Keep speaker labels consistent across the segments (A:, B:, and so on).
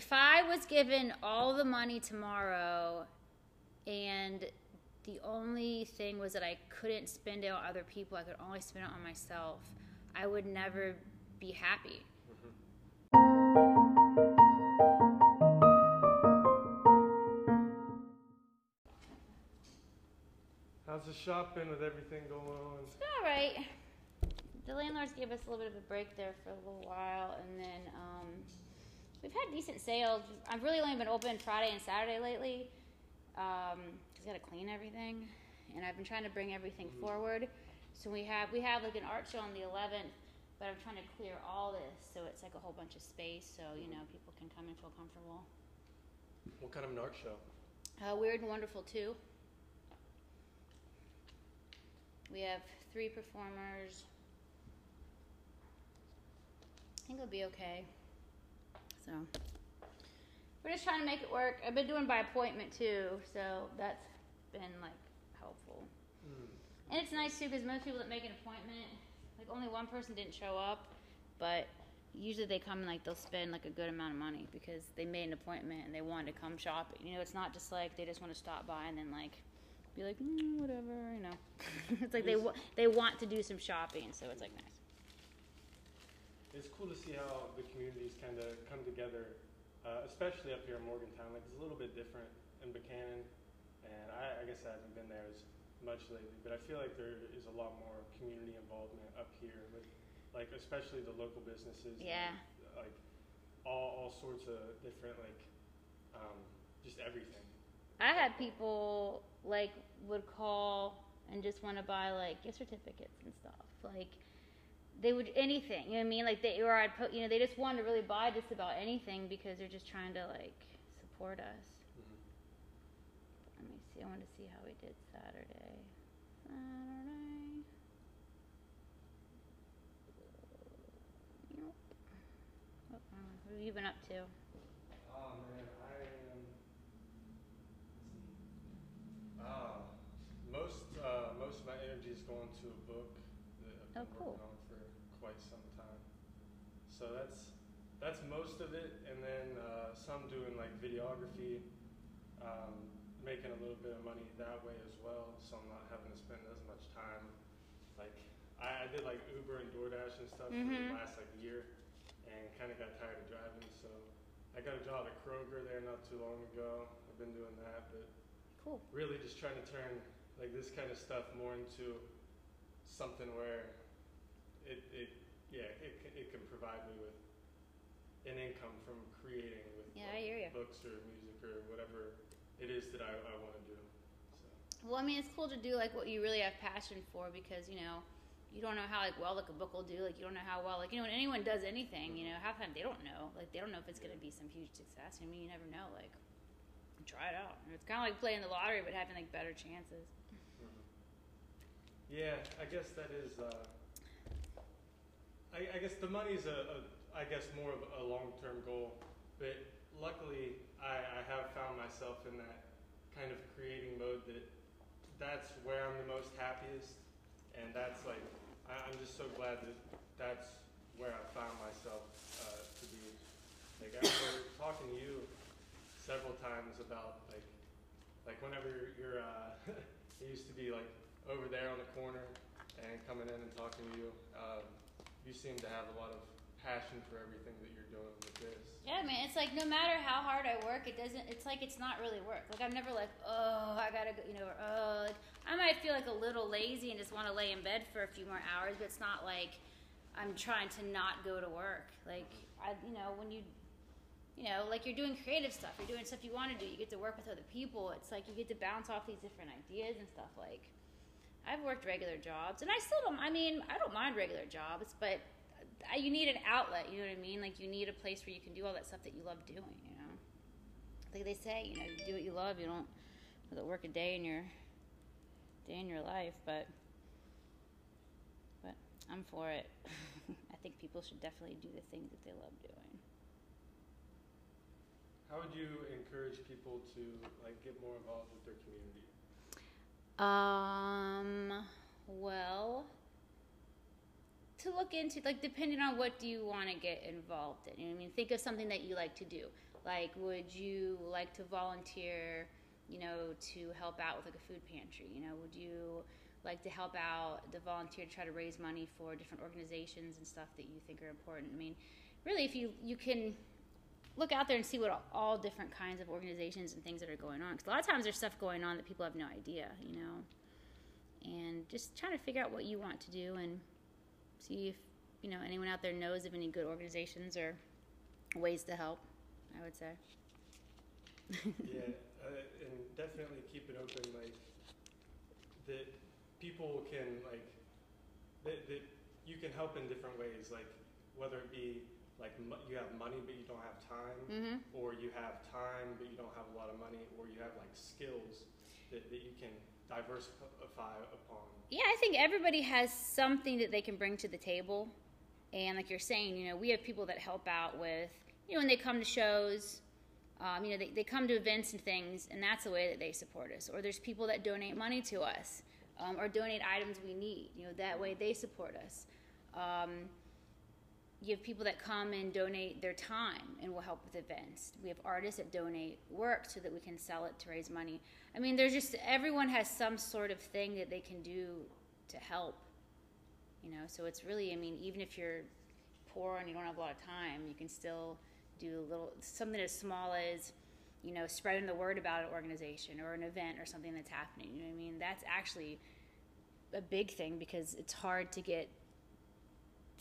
A: if I was given all the money tomorrow and the only thing was that I couldn't spend it on other people, I could only spend it on myself, I would never be happy.
B: How's the shop been with everything going on?
A: It's been all right. The landlords gave us a little bit of a break there for a little while, and then um, we've had decent sales. I've really only been open Friday and Saturday lately um, because I got to clean everything, and I've been trying to bring everything mm-hmm. forward. So we have we have like an art show on the 11th, but I'm trying to clear all this so it's like a whole bunch of space, so you know mm-hmm. people can come and feel comfortable.
B: What kind of an art show?
A: Uh, Weird and Wonderful too. We have three performers. I think it'll be okay. So we're just trying to make it work. I've been doing by appointment too, so that's been like helpful. And it's nice too because most people that make an appointment, like only one person didn't show up, but usually they come and like they'll spend like a good amount of money because they made an appointment and they wanted to come shop. You know, it's not just like they just want to stop by and then like be like mm, whatever. You know, it's like they wa- they want to do some shopping, so it's like nice.
B: It's cool to see how the communities kind of come together, uh, especially up here in Morgantown. Like it's a little bit different in Buckhannon, and I, I guess I haven't been there as much lately, but I feel like there is a lot more community involvement up here with, like especially the local businesses. and,
A: Yeah.
B: like all all sorts of different like, um, just everything.
A: I had people like would call and just want to buy like gift certificates and stuff. Like they would anything. You know what I mean? Like they or I'd put you know they just wanted to really buy just about anything because they're just trying to like support us.
B: Mhm.
A: Let me see. I want to see how we did Saturday. Saturday. What have you been up to?
B: Oh man, I am. Uh, most uh, most of my energy is going to a book that I've
A: Oh,
B: been
A: cool.
B: working on for quite some time. So that's that's most of it, and then uh, some doing like videography, um, making a little bit of money that way as well. So I'm not having to spend as much time. Like I, I did like Uber and DoorDash and stuff for
A: Mhm.
B: the last like year, and kind of got tired of driving. So I got a job at Kroger there not too long ago. I've been doing that, but
A: Cool.
B: really just trying to turn like this kind of stuff more into something where it, it yeah it, c- it can provide me with an income from creating with
A: Yeah, I hear ya.
B: books or music or whatever it is that I, I want to do. So
A: Well, I mean, it's cool to do like what you really have passion for because you know you don't know how like well like a book will do. Like you don't know how well like you know when anyone does anything, you know half the time they don't know. Like they don't know if it's gonna be some huge success. I mean, you never know. Like try it out. It's kind of like playing the lottery but having like better chances.
B: yeah, I guess that is. Uh, I, I guess the money's a, a I guess more of a long term goal, but luckily I, I have found myself in that kind of creating mode that that's where I'm the most happiest, and that's like I, I'm just so glad that that's where I found myself uh, to be. Like after talking to you several times about like like whenever you're uh, it used to be like over there on the corner and coming in and talking to you. Um, you seem to have a lot of passion for everything that you're doing with this.
A: Yeah, man. It's like no matter how hard I work, it doesn't. It's like it's not really work. Like I'm never like, oh, I gotta go. You know, or, oh, like, I might feel like a little lazy and just want to lay in bed for a few more hours, but it's not like I'm trying to not go to work. Like I, you know, when you, you know, like you're doing creative stuff, you're doing stuff you want to do. You get to work with other people. It's like you get to bounce off these different ideas and stuff. Like I've worked regular jobs, and I still don't. I mean, I don't mind regular jobs, but uh, you need an outlet. You know what I mean? Like you need a place where you can do all that stuff that you love doing. You know, like they say, you know, you do what you love. You don't work a day in your day in your life. But but I'm for it. I think people should definitely do the things that they love doing.
B: How would you encourage people to like get more involved with their community?
A: Um. Well, to look into like depending on what do you want to get involved in. You know I mean? Think of something that you like to do. Like, would you like to volunteer, you know, to help out with like a food pantry? You know, would you like to help out, to volunteer to try to raise money for different organizations and stuff that you think are important? I mean, really, if you you can look out there and see what all, all different kinds of organizations and things that are going on. Because a lot of times there's stuff going on that people have no idea, you know. And just trying to figure out what you want to do and see if you know anyone out there knows of any good organizations or ways to help. I would say.
B: yeah, uh, and definitely keep it open, like that people can like that, that you can help in different ways, like whether it be like you have money but you don't have time,
A: Mm-hmm.
B: or you have time but you don't have a lot of money, or you have like skills that, that you can diversify upon.
A: Yeah, I think everybody has something that they can bring to the table. And like you're saying, you know, we have people that help out with, you know, when they come to shows, um, you know, they, they come to events and things, and that's the way that they support us. Or there's people that donate money to us um, or donate items we need. You know, that way they support us. Um, you have people that come and donate their time and will help with events. We have artists that donate work so that we can sell it to raise money. I mean, there's just everyone has some sort of thing that they can do to help. You know, so it's really, I mean, even if you're poor and you don't have a lot of time, you can still do a little something as small as, you know, spreading the word about an organization or an event or something that's happening. You know what I mean? That's actually a big thing because it's hard to get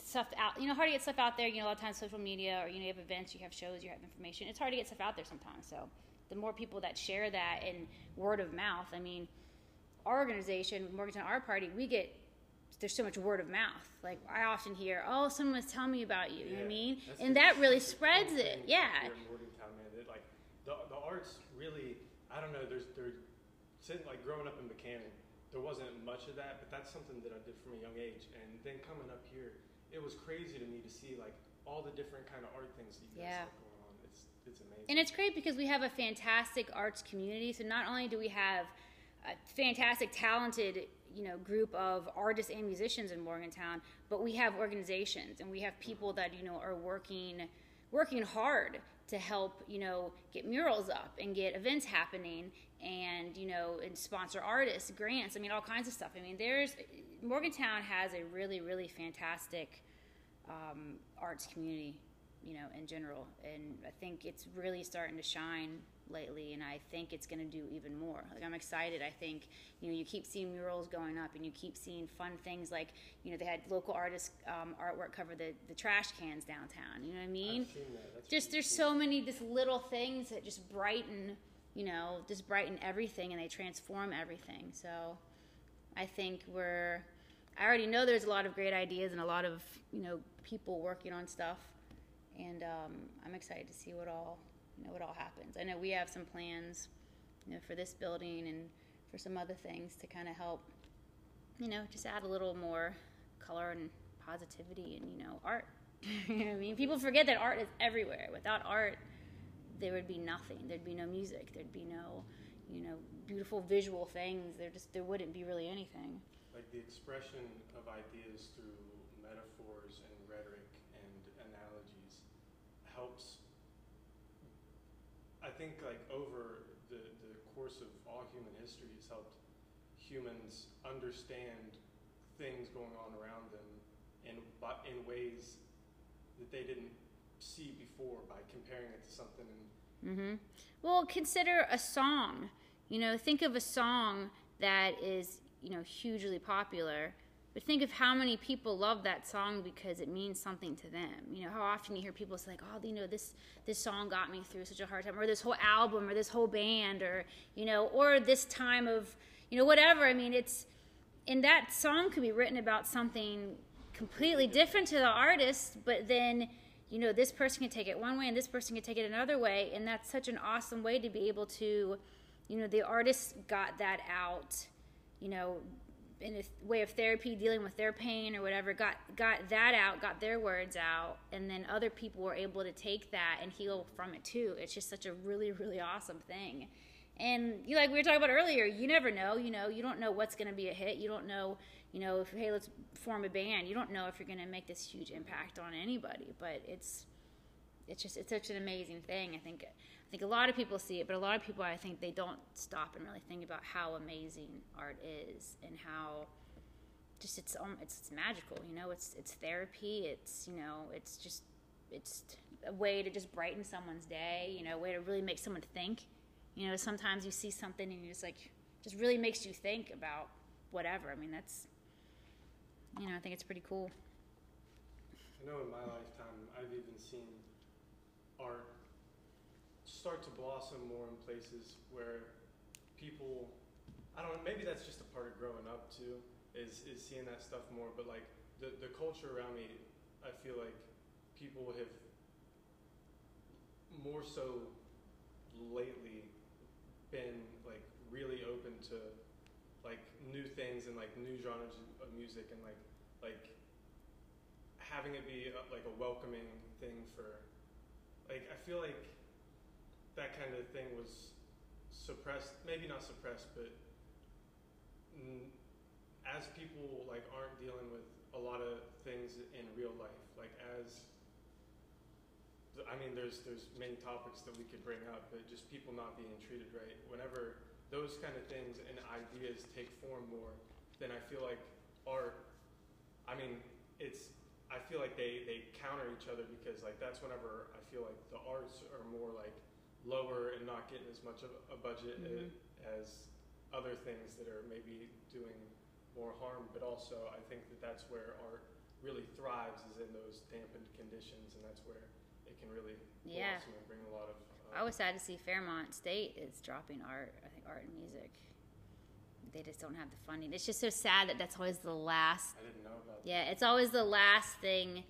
A: stuff out. You know, hard to get stuff out there. You know, a lot of times social media or you know, you have events, you have shows, you have information. It's hard to get stuff out there sometimes. So the more people that share that and word of mouth. I mean, our organization, Morgantown Art Party, we get there's so much word of mouth. Like I often hear, "Oh, someone was telling me about you." You know what I mean? And that really spreads it. Yeah.
B: Morgantown, man. That, like the the arts really, I don't know. There's there, since like growing up in Buckhannon, there wasn't much of that, but that's something that I did from a young age. And then coming up here, it was crazy to me to see like all the different kind of art things that you guys
A: Yeah.
B: have going on. It's it's amazing.
A: And it's great because we have a fantastic arts community. So not only do we have a fantastic, talented, you know, group of artists and musicians in Morgantown, but we have organizations and we have people that you know are working working hard to help you know get murals up and get events happening and you know and sponsor artists grants i mean all kinds of stuff i mean there's morgantown has a really really fantastic um, arts community, you know, in general. And I think it's really starting to shine lately, and I think it's going to do even more. Like I'm excited. I think you know you keep seeing murals going up, and you keep seeing fun things like you know they had local artists um, artwork cover the the trash cans downtown. You know what I mean?
B: That.
A: Just there's
B: cool.
A: so many just little things that just brighten you know just brighten everything and they transform everything so i think we're i already know there's a lot of great ideas and a lot of you know people working on stuff and um, i'm excited to see what all you know what all happens i know we have some plans you know for this building and for some other things to kind of help you know just add a little more color and positivity and you know art you know I mean? People forget that art is everywhere. Without art, there would be nothing. There'd be no music. There'd be no, you know, beautiful visual things. There just there wouldn't be really anything.
B: like the expression of ideas through metaphors and rhetoric and analogies helps i think like over the, the course of all human history has helped humans understand things going on around them in, but in ways that they didn't see before by comparing it to something
A: Mm-hmm. Well, consider a song. You know, think of a song that is you know hugely popular. But think of how many people love that song because it means something to them. You know, how often you hear people say like, "Oh, you know, this this song got me through such a hard time," or this whole album, or this whole band, or you know, or this time of, you know, whatever. I mean, it's and that song could be written about something completely different to the artist, but then you know this person can take it one way and this person can take it another way, and that's such an awesome way to be able to, you know, the artist got that out, you know, in a way of therapy, dealing with their pain or whatever, got got that out, got their words out, and then other people were able to take that and heal from it too. It's just such a really really awesome thing. And you like we were talking about earlier, you never know. You know, you don't know what's going to be a hit. You don't know, you know, if hey, let's form a band. You don't know if you're going to make this huge impact on anybody. But it's it's just it's such an amazing thing. I think I think a lot of people see it, but a lot of people I think they don't stop and really think about how amazing art is and how just it's um it's, it's magical. You know, it's it's therapy. It's you know it's just it's a way to just brighten someone's day. You know, a way to really make someone think. You know, sometimes you see something and you just like just really makes you think about whatever. I mean, that's you know I think it's pretty cool.
B: I know in my lifetime I've even seen art start to blossom more in places where people I don't know, maybe that's just a part of growing up too, is is seeing that stuff more. But like the the culture around me, I feel like people have more so lately been like really open to like new things and like new genres of music and like like having it be a, like a welcoming thing for like I feel like that kind of thing was suppressed maybe not suppressed but mm, as people like aren't dealing with a lot of things in real life like as I mean there's there's many topics that we could bring up but just people not being treated right. Whenever those kind of things and ideas take form more then I feel like art I mean it's I feel like they they counter each other because like that's whenever I feel like the arts are more like lower and not getting as much of a budget
A: Mhm.
B: as other things that are maybe doing more harm but also I think that that's where art really thrives is in those dampened conditions and that's where it can really
A: Yeah.
B: bring a lot of um,
A: I was sad to see Fairmont State is dropping art. I think art and music. They just don't have the funding. It's just so sad that that's always the last.
B: I didn't know about
A: Yeah, it's always the last thing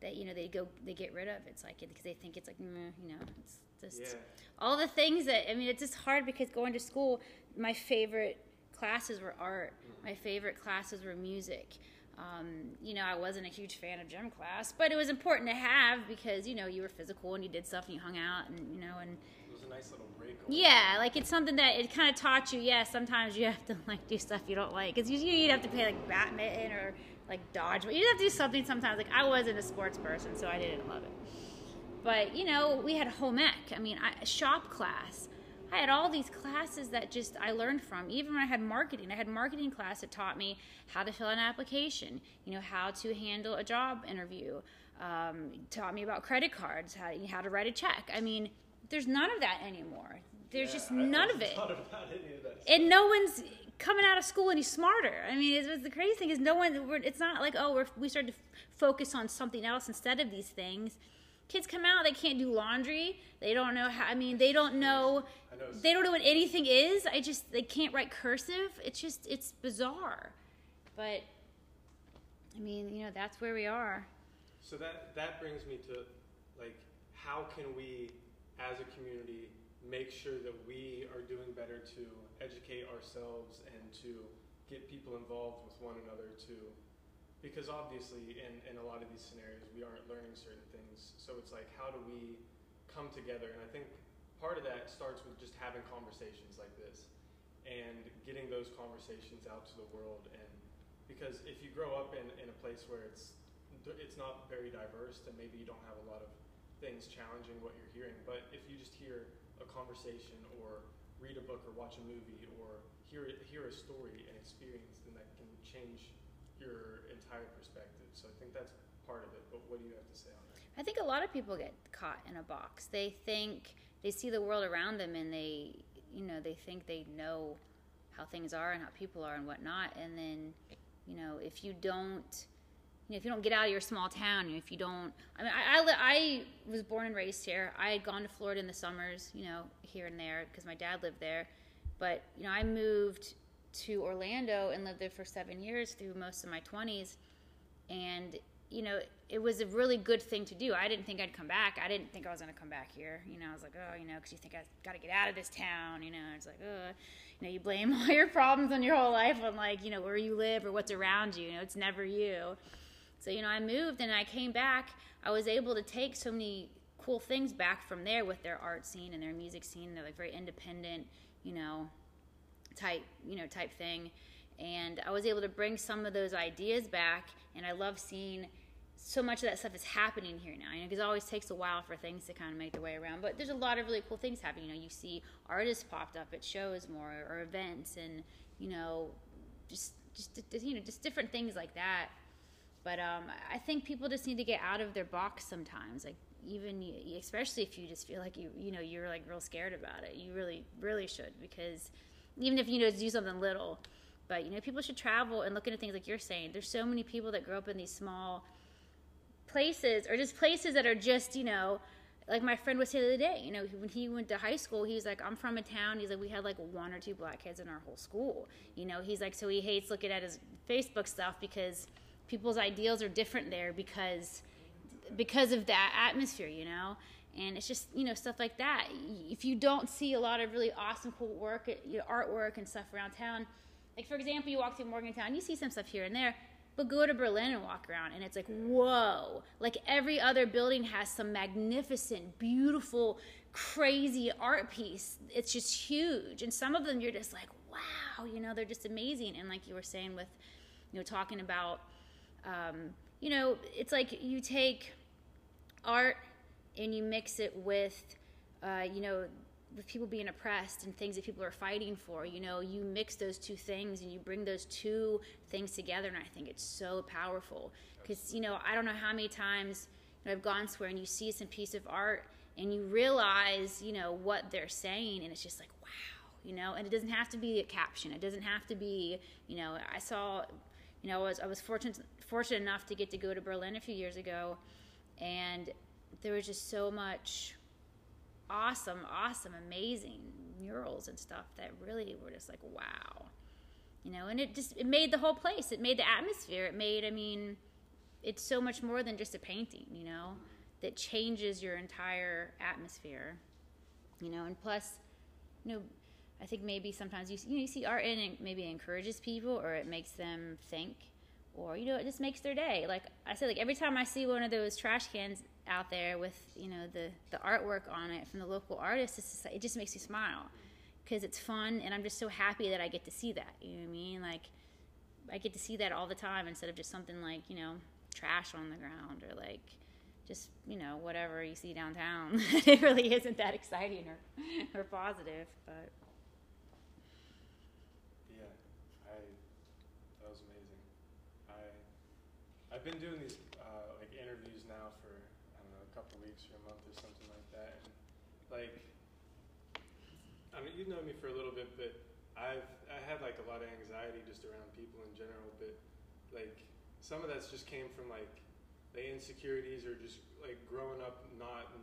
A: that you know they go they get rid of. It's like because they think it's like you know it's. Just
B: yeah
A: all the things that I mean it's just hard because going to school, my favorite classes were art. My favorite classes were music. Um, you know, I wasn't a huge fan of gym class, but it was important to have because you know you were physical and you did stuff and you hung out and you know and
B: it was a nice little break
A: yeah, like it's something that it kind of taught you. Yeah, sometimes you have to like do stuff you don't like because usually you'd have to play like badminton or like dodgeball. You'd have to do something sometimes. Like I wasn't a sports person, so I didn't love it. But you know, we had home ec. I mean, I, shop class. I had all these classes that just I learned from. Even when I had marketing, I had marketing class that taught me how to fill an application. You know, how to handle a job interview. Um, taught me about credit cards, how how to write a check. I mean, there's none of that anymore. There's
B: Yeah,
A: just
B: I-
A: none of it
B: of
A: and no one's coming out of school any smarter. I mean, it's, it's the crazy thing is no one. We're, it's not like oh, we're, we started to f- focus on something else instead of these things. Kids come out, they can't do laundry. They don't know how. I mean, they don't know.
B: Know
A: They don't know what anything is. I just they can't write cursive. It's just it's bizarre. But I mean, you know, that's where we are.
B: So that that brings me to like how can we as a community make sure that we are doing better to educate ourselves and to get people involved with one another to because obviously in, in a lot of these scenarios we aren't learning certain things. So it's like how do we come together? And i think part of that starts with just having conversations like this and getting those conversations out to the world. And because if you grow up in, in a place where it's it's not very diverse, then maybe you don't have a lot of things challenging what you're hearing. But if you just hear a conversation or read a book or watch a movie or hear hear a story and experience, then that can change your entire perspective. So I think that's part of it. But what do you have to say on that?
A: I think a lot of people get caught in a box. They think they see the world around them and they, you know, they think they know how things are and how people are and whatnot. And then, you know, if you don't, you know, if you don't get out of your small town, if you don't, I mean, I, I, I was born and raised here. I had gone to Florida in the summers, you know, here and there because my dad lived there. But, you know, I moved to Orlando and lived there for seven years through most of my 20s. And, you know, it was a really good thing to do. I didn't think I'd come back. I didn't think I was going to come back here. You know, I was like, oh, you know, because you think I've got to get out of this town. You know, it's like, oh, you know, you blame all your problems on your whole life on like, you know, where you live or what's around you. You know, it's never you. So, you know, I moved and I came back. I was able to take so many cool things back from there with their art scene and their music scene. They're like very independent, you know, type, you know, type thing. And I was able to bring some of those ideas back. And I love seeing so much of that stuff is happening here now. You know, because it always takes a while for things to kind of make their way around. But there's a lot of really cool things happening. You know, you see artists popped up at shows more or events, and you know, just just you know, just different things like that. But um, I think people just need to get out of their box sometimes. Like even especially if you just feel like you you know you're like real scared about it. You really really should because even if you know do something little. But you know, people should travel and look into things like you're saying. There's so many people that grow up in these small places or just places that are just you know like my friend was here the other day you know when he went to high school he was like i'm from a town he's like we had like one or two black kids in our whole school you know he's like so he hates looking at his facebook stuff because people's ideals are different there because because of that atmosphere you know and it's just you know stuff like that if you don't see a lot of really awesome cool work you know, artwork and stuff around town like for example you walk through morgantown you see some stuff here and there but go to Berlin and walk around, and it's like, whoa. Like every other building has some magnificent, beautiful, crazy art piece. It's just huge. And some of them you're just like, wow, you know, they're just amazing. And like you were saying with, you know, talking about, um, you know, it's like you take art and you mix it with, uh, you know, with people being oppressed and things that people are fighting for you know you mix those two things and you bring those two things together and i think it's so powerful. Because you know i don't know how many times you know, i've gone somewhere and you see some piece of art and you realize you know what they're saying and it's just like wow you know and it doesn't have to be a caption. It doesn't have to be you know i saw you know i was, I was fortunate fortunate enough to get to go to berlin a few years ago and there was just so much awesome, awesome, amazing murals and stuff that really were just like wow, you know. And it just it made the whole place. It made the atmosphere. It made I mean, it's so much more than just a painting, you know, that changes your entire atmosphere, you know. And plus, you know. I think maybe sometimes you see, you, know, you see art and it maybe encourages people or it makes them think or you know it just makes their day like i said like every time i see one of those trash cans out there with you know the the artwork on it from the local artists just, it just makes me smile because it's fun and i'm just so happy that i get to see that you know what i mean? Like i get to see that all the time instead of just something like you know trash on the ground or like just you know whatever you see downtown. It really isn't that exciting or or positive but
B: yeah i that was amazing. I i've been doing these like I mean you know me for a little bit, but I've I had like a lot of anxiety just around people in general, but like some of that's just came from like the insecurities or just like growing up not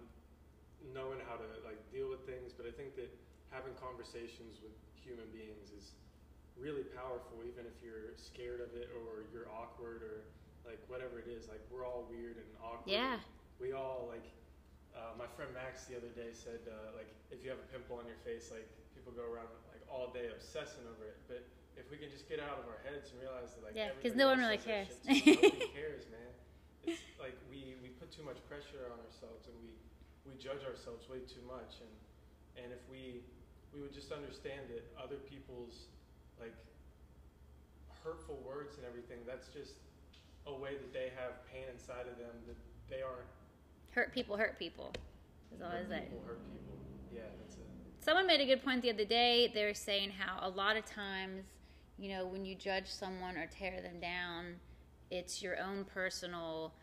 B: knowing how to like deal with things. But I think that having conversations with human beings is really powerful, even if you're scared of it or you're awkward or like whatever it is. Like we're all weird and awkward.
A: Yeah.
B: We all like uh, my friend Max the other day said, uh, like, if you have a pimple on your face, like, people go around like all day obsessing over it. But if we can just get out of our heads and realize that, like,
A: yeah, because no one really cares.
B: nobody cares, man. It's like we, we put too much pressure on ourselves and we, we judge ourselves way too much. And and if we we would just understand that other people's like hurtful words and everything, that's just a way that they have pain inside of them that they aren't
A: hurt people hurt people. Is always
B: hurt people hurt people. Yeah, that's it.
A: Someone made a good point the other day. They were saying how a lot of times, you know, when you judge someone or tear them down, it's your own personal,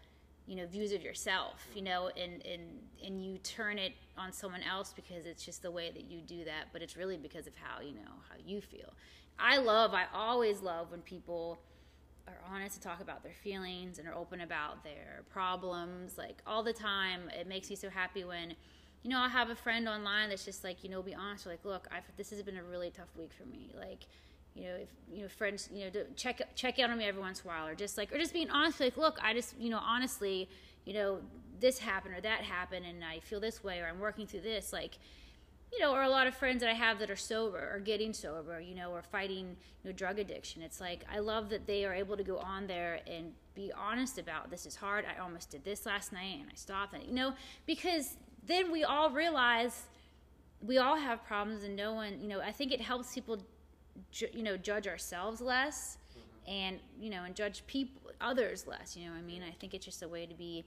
A: you know, views of yourself, you know, and and and you turn it on someone else because it's just the way that you do that, but it's really because of how, you know, how you feel. I love, I always love when people are honest to talk about their feelings and are open about their problems like all the time. It makes me so happy when you know i have a friend online that's just like you know be honest like look I've, this has been a really tough week for me. Like you know if you know friends you know check check out on me every once in a while or just like or just being honest like look i just you know honestly you know this happened or that happened and i feel this way or i'm working through this like you know, or a lot of friends that I have that are sober or getting sober, you know, or fighting you know, drug addiction. It's like I love that they are able to go on there and be honest about this is hard. I almost did this last night and I stopped, and you know, because then we all realize we all have problems and no one, you know, I think it helps people, ju- you know, judge ourselves less mm-hmm. and you know and judge people others less you know what i mean i think it's just a way to be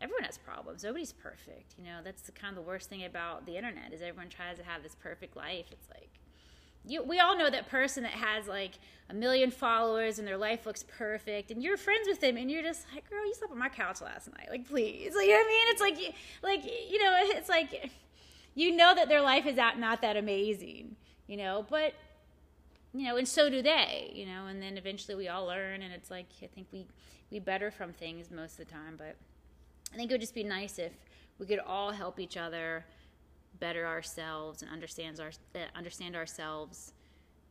A: everyone has problems. Nobody's perfect you know? That's the kind of the worst thing about the internet is everyone tries to have this perfect life. It's like you, we all know that person that has like a million followers and their life looks perfect and you're friends with them and you're just like girl you slept on my couch last night. Like please. Like you know what i mean? It's like like you know it's like you know that their life is not, not that amazing you know? But you know and so do they you know? And then eventually we all learn and it's like i think we we better from things most of the time but i think it would just be nice if we could all help each other better ourselves and understands our uh, understand ourselves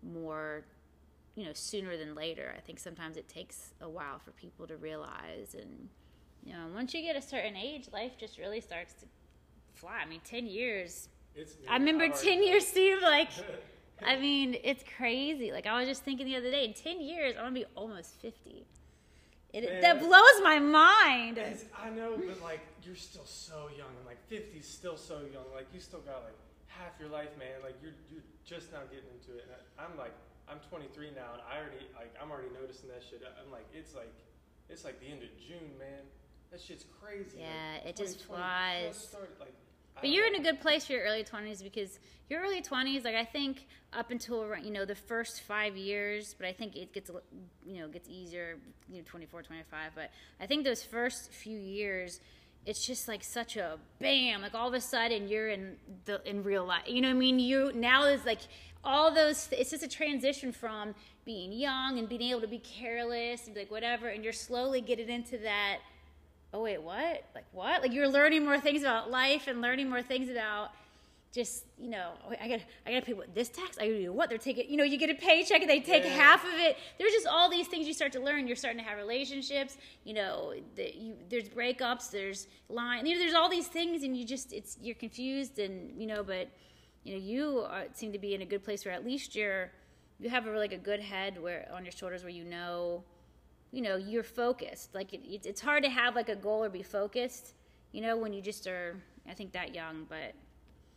A: more you know sooner than later. I think sometimes it takes a while for people to realize and you know once you get a certain age life just really starts to fly. I mean 10 years
B: It's,
A: i remember
B: I've
A: 10 years seemed like i mean it's crazy. Like i was just thinking the other day in 10 years i'm gonna be almost 50 it,
B: Man,
A: that blows my mind
B: I know, but like you're still so young, and like 50's still so young. Like you still got like half your life, man. Like you're you're just now getting into it. And I, I'm like I'm 23 now, and I already like I'm already noticing that shit. I'm like it's like it's like the end of June, man. That shit's crazy.
A: Yeah,
B: like,
A: it just flies.
B: Just started, like,
A: But you're in a good place for your early 20s because your early 20s, like I think up until you know, the first five years, but I think it gets, you know, gets easier, you know, 24, 25. But I think those first few years, it's just like such a bam, like all of a sudden you're in the, in real life. You know what I mean? You, now is like all those, it's just a transition from being young and being able to be careless and like whatever. And you're slowly getting into that, oh wait what? Like what? Like you're learning more things about life and learning more things about just you know i gotta i gotta pay what this tax? I gotta do what? They're taking you know you get a paycheck and they take
B: Yeah.
A: half of it. There's just all these things you start to learn. You're starting to have relationships you know the, you, there's breakups there's line you know there's all these things and you just it's you're confused and you know but you know you are, seem to be in a good place where at least you're you have a like a good head where on your shoulders where you know you know you're focused like it, it, it's hard to have like a goal or be focused you know when you just are i think that young but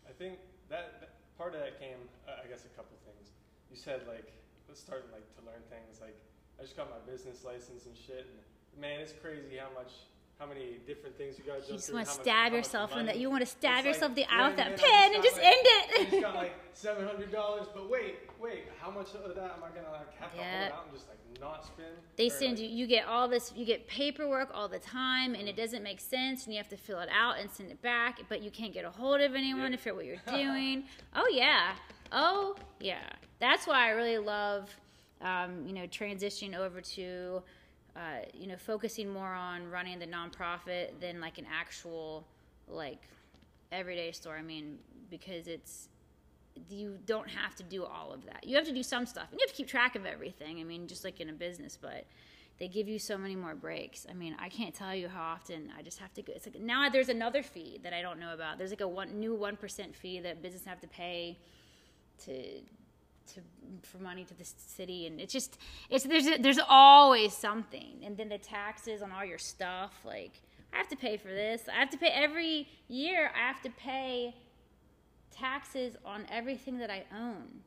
B: I think that, that part of that came, uh, I guess, a couple things. You said like let's start like to learn things. Like I just got my business license and shit, and man, it's crazy how much, how many different things you guys.
A: you just want to stab yourself in that you want to stab
B: It's
A: yourself the eye with that pen and just end
B: I just
A: it
B: got like seven hundred dollars, but wait, wait, how much of that am I gonna like have to
A: Yeah.
B: hold out and just like not spend?
A: they
B: Or,
A: send
B: like,
A: you you get all this you get paperwork all the time and it doesn't make sense and you have to fill it out and send it back but you can't get a hold of anyone
B: Yeah.
A: to figure what you're doing oh yeah oh yeah that's why i really love um, you know transitioning over to uh, you know focusing more on running the nonprofit than like an actual like everyday store i mean because it's you don't have to do all of that. You have to do some stuff, and you have to keep track of everything. I mean, just like in a business, but they give you so many more breaks. I mean, I can't tell you how often I just have to go. It's like now there's another fee that I don't know about. There's like a one new one percent fee that businesses have to pay to to for money to the city, and it's just it's there's there's always something, and then the taxes on all your stuff. Like I have to pay for this. I have to pay every year. I have to pay taxes on everything that I own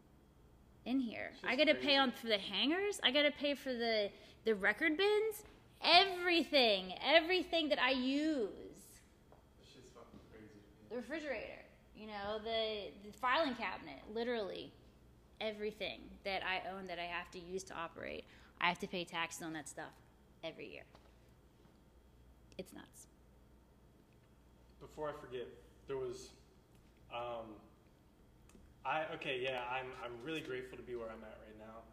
A: in here. I got to pay on for the hangers. I got to pay for the the record bins. Everything, everything that I use.
B: This shit's fucking crazy.
A: The refrigerator, you know, the, the filing cabinet, literally everything that I own that I have to use to operate. I have to pay taxes on that stuff every year. It's nuts.
B: Before I forget, there was, um, I okay, yeah, I'm I'm really grateful to be where I'm at right now,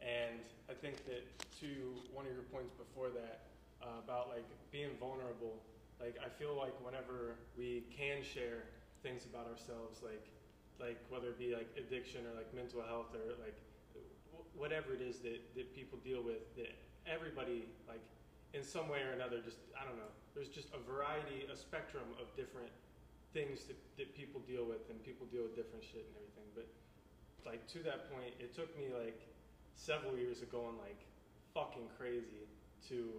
B: and I think that to one of your points before that uh, about like being vulnerable, like I feel like whenever we can share things about ourselves, like like whether it be like addiction or like mental health or like whatever it is that that people deal with, that everybody like in some way or another just i don't know there's just a variety a spectrum of different things that, that people deal with and people deal with different shit and everything but like to that point it took me like several years of going like fucking crazy to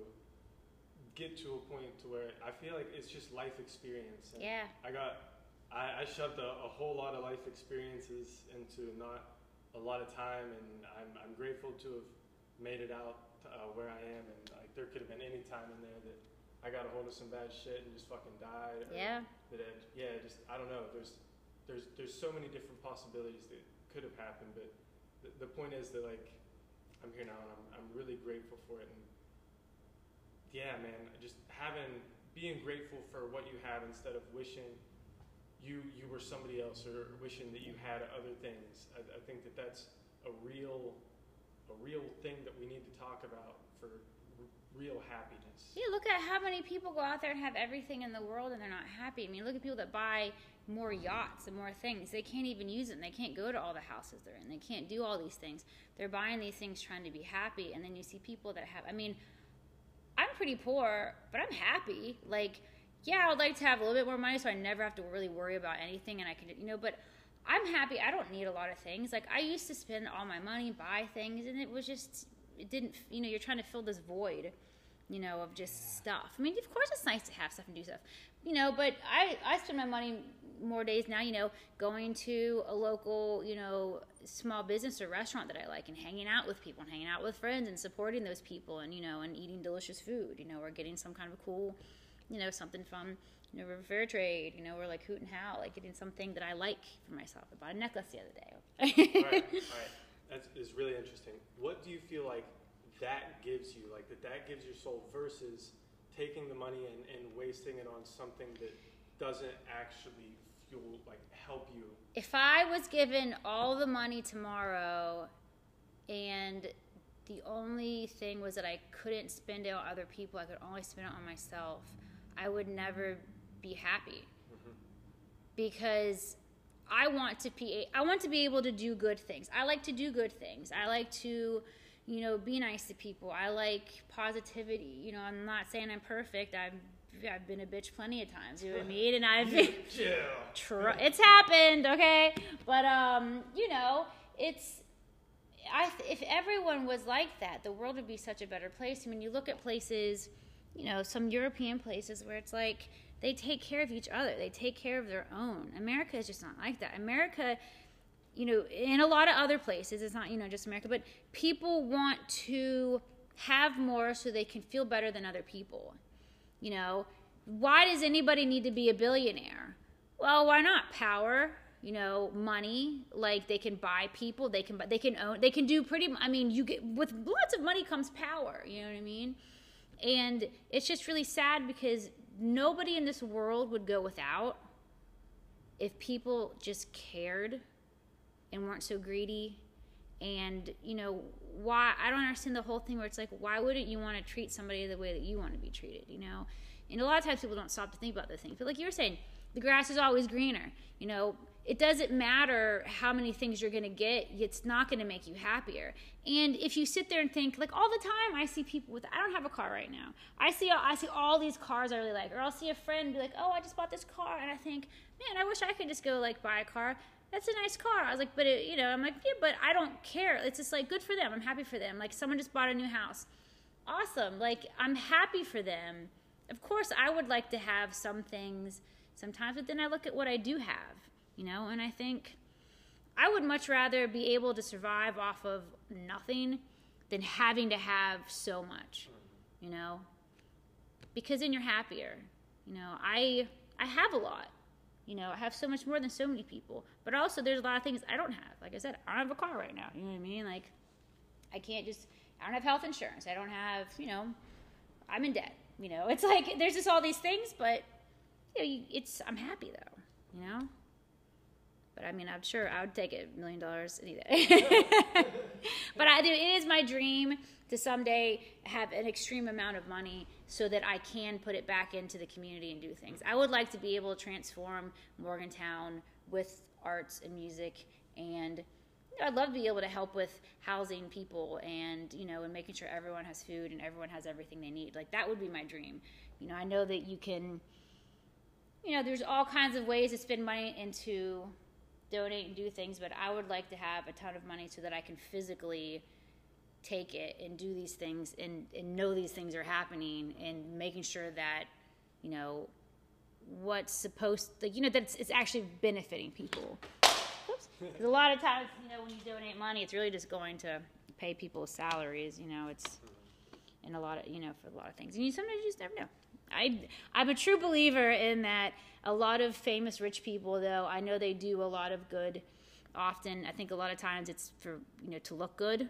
B: get to a point to where i feel like it's just life experience and
A: Yeah.
B: i got i, I shoved a, a whole lot of life experiences into not a lot of time and i'm, I'm grateful to have made it out uh, where I am, and like there could have been any time in there that I got a hold of some bad shit and just fucking died.
A: Yeah.
B: That yeah, just I don't know. There's there's there's so many different possibilities that could have happened, but the, the point is that like I'm here now and I'm I'm really grateful for it and yeah, man, just having being grateful for what you have instead of wishing you you were somebody else or wishing that you had other things. I, I think that that's a real a real thing that we need to talk about for real happiness.
A: Yeah, look at how many people go out there and have everything in the world and they're not happy. I mean, look at people that buy more yachts and more things. They can't even use them. They can't go to all the houses they're in. They can't do all these things. They're buying these things trying to be happy. And then you see people that have, I mean, I'm pretty poor, but I'm happy. Like, yeah, I would like to have a little bit more money so I never have to really worry about anything and I can, you know, but I'm happy. I don't need a lot of things. Like, I used to spend all my money, buy things, and it was just, it didn't, you know, you're trying to fill this void, you know, of just stuff. I mean, of course it's nice to have stuff and do stuff, you know, but I, I spend my money more days now, you know, going to a local, you know, small business or restaurant that I like and hanging out with people and hanging out with friends and supporting those people and, you know, and eating delicious food, you know, or getting some kind of cool, you know, something from, you know, River Fair Trade, you know, or like Hoot and Howl, like getting something that I like for myself. I bought a necklace the other day.
B: all right, all right. That's really interesting. What do you feel like that gives you? Like that that gives your soul versus taking the money and, and wasting it on something that doesn't actually fuel like help you.
A: if I was given all the money tomorrow and the only thing was that I couldn't spend it on other people, I could only spend it on myself, I would never be happy. Because I want to be I want to be able to do good things. I like to do good things. I like to you know, be nice to people. I like positivity. You know, I'm not saying I'm perfect. I've I've been a bitch plenty of times. You know what I mean? And I've
B: Yeah.
A: Tr- it's happened, okay? But um, you know, it's I if everyone was like that, the world would be such a better place. I mean, you look at places, you know, some European places where it's like they take care of each other. They take care of their own. America is just not like that. America, you know, in a lot of other places, it's not, you know, just America, but people want to have more so they can feel better than other people. You know, why does anybody need to be a billionaire? Well, why not? Power, you know, money. Like they can buy people, they can they can own, they can do pretty. I mean, you get with lots of money comes power. You know what I mean? And it's just really sad because nobody in this world would go without if people just cared and weren't so greedy. And you know why? I don't understand the whole thing where it's like, why wouldn't you want to treat somebody the way that you want to be treated? You know, and a lot of times people don't stop to think about those things. But like you were saying, the grass is always greener. You know, it doesn't matter how many things you're going to get, it's not going to make you happier. And if you sit there and think, like all the time, I see people with, I don't have a car right now. I see, I see all these cars I really like. Or I'll see a friend be like, oh, I just bought this car. And I think, man, I wish I could just go like buy a car. That's a nice car. I was like, but it, you know, I'm like, yeah, but I don't care. It's just like good for them. I'm happy for them. Like someone just bought a new house. Awesome. Like I'm happy for them. Of course, I would like to have some things sometimes, but then I look at what I do have, you know, and I think I would much rather be able to survive off of nothing than having to have so much, you know, because then you're happier. You know, I I have a lot. You know, I have so much more than so many people. But also, there's a lot of things I don't have. Like I said, I don't have a car right now. You know what I mean? Like, I can't just. I don't have health insurance. I don't have. You know, I'm in debt. You know, it's like there's just all these things, but you know, it's. I'm happy though. You know. But I mean, I'm sure I would take a million dollars any day. but I do. It is my dream to someday have an extreme amount of money so that I can put it back into the community and do things. I would like to be able to transform Morgantown with arts and music and you know, I'd love to be able to help with housing people and you know and making sure everyone has food and everyone has everything they need. Like that would be my dream. You know, I know that you can you know, there's all kinds of ways to spend money and to donate and do things, but I would like to have a ton of money so that I can physically take it and do these things and, and know these things are happening and making sure that, you know, what's supposed like you know that it's, it's actually benefiting people. Oops. a lot of times, you know, when you donate money, it's really just going to pay people's salaries. You know, it's in a lot of you know for a lot of things, and you sometimes you just never know. I I'm a true believer in that. A lot of famous rich people, though, I know they do a lot of good. Often, I think a lot of times it's for you know to look good,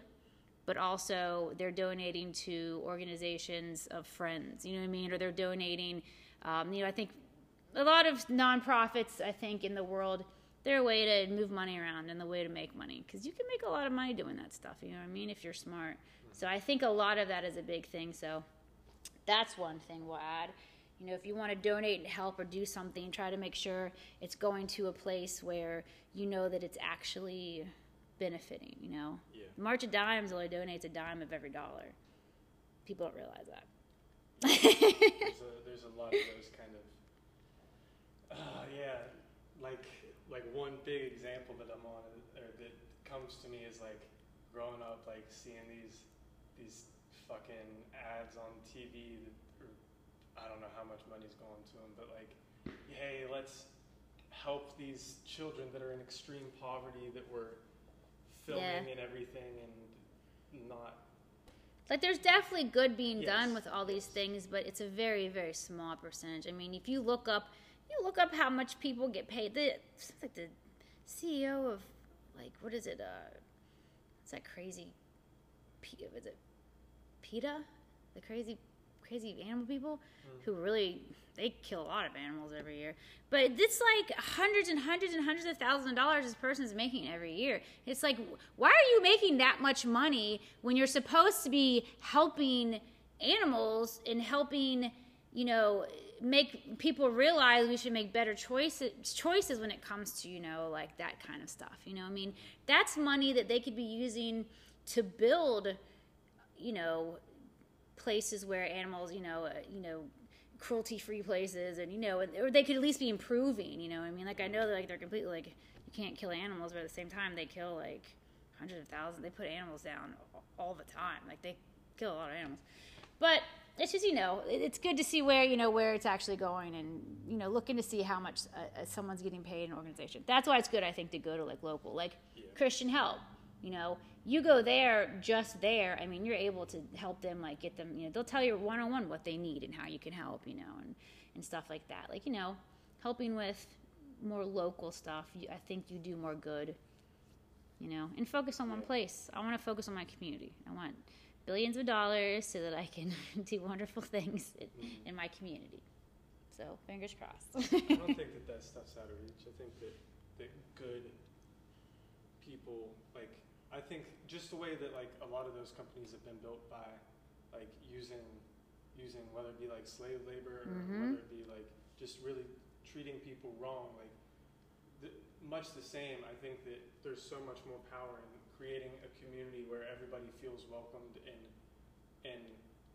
A: but also they're donating to organizations of friends. You know what I mean? Or they're donating. Um, you know, I think a lot of nonprofits. I think in the world they're a way to move money around and the way to make money because you can make a lot of money doing that stuff. You know what I mean? If you're smart. So I think a lot of that is a big thing. So that's one thing we'll add. You know, if you want to donate and help or do something, try to make sure it's going to a place where you know that it's actually benefiting. You know,
B: Yeah.
A: March of Dimes only donates a dime of every dollar. People don't realize that.
B: there's a, there's a lot of those kind of uh, yeah like like one big example that i'm on or that comes to me is like growing up like seeing these these fucking ads on tv that are, i don't know how much money's going to them but like hey let's help these children that are in extreme poverty that we're filming and everything and not
A: like there's definitely good being done with all these
B: yes.
A: things but it's a very very small percentage. I mean if you look up you look up how much people get paid. The like the ceo of like what is it uh what's that crazy P- is it PETA the crazy crazy animal people mm. who really they kill a lot of animals every year. But it's like hundreds and hundreds and hundreds of thousands of dollars this person is making every year. It's like why are you making that much money when you're supposed to be helping animals and helping you know make people realize we should make better choices choices when it comes to you know like that kind of stuff you know i mean? That's money that they could be using to build you know places where animals, you know, uh, you know, cruelty-free places, and you know, or they could at least be improving. You know, I mean, like I know that like they're completely like you can't kill animals, but at the same time they kill like hundreds of thousands. They put animals down all- the time. Like they kill a lot of animals, but it's just you know it's good to see where you know where it's actually going and you know looking to see how much uh, uh, someone's getting paid in an organization that's why it's good i think to go to like local like
B: Yeah.
A: christian help you know you go there just there i mean you're able to help them like get them you know they'll tell you one-on-one what they need and how you can help you know and, and stuff like that. Like you know helping with more local stuff you, i think you do more good you know and focus on one place. I want to focus on my community. I want billions of dollars so that i can do wonderful things in, mm-hmm. in my community. So fingers crossed.
B: I don't think that that stuff's out of reach. I think that that good people like I think just the way that like a lot of those companies have been built by like using using whether it be like slave labor or
A: Mhm.
B: whether it be like just really treating people wrong like the, much the same I think that there's so much more power in creating a community where everybody feels welcomed and and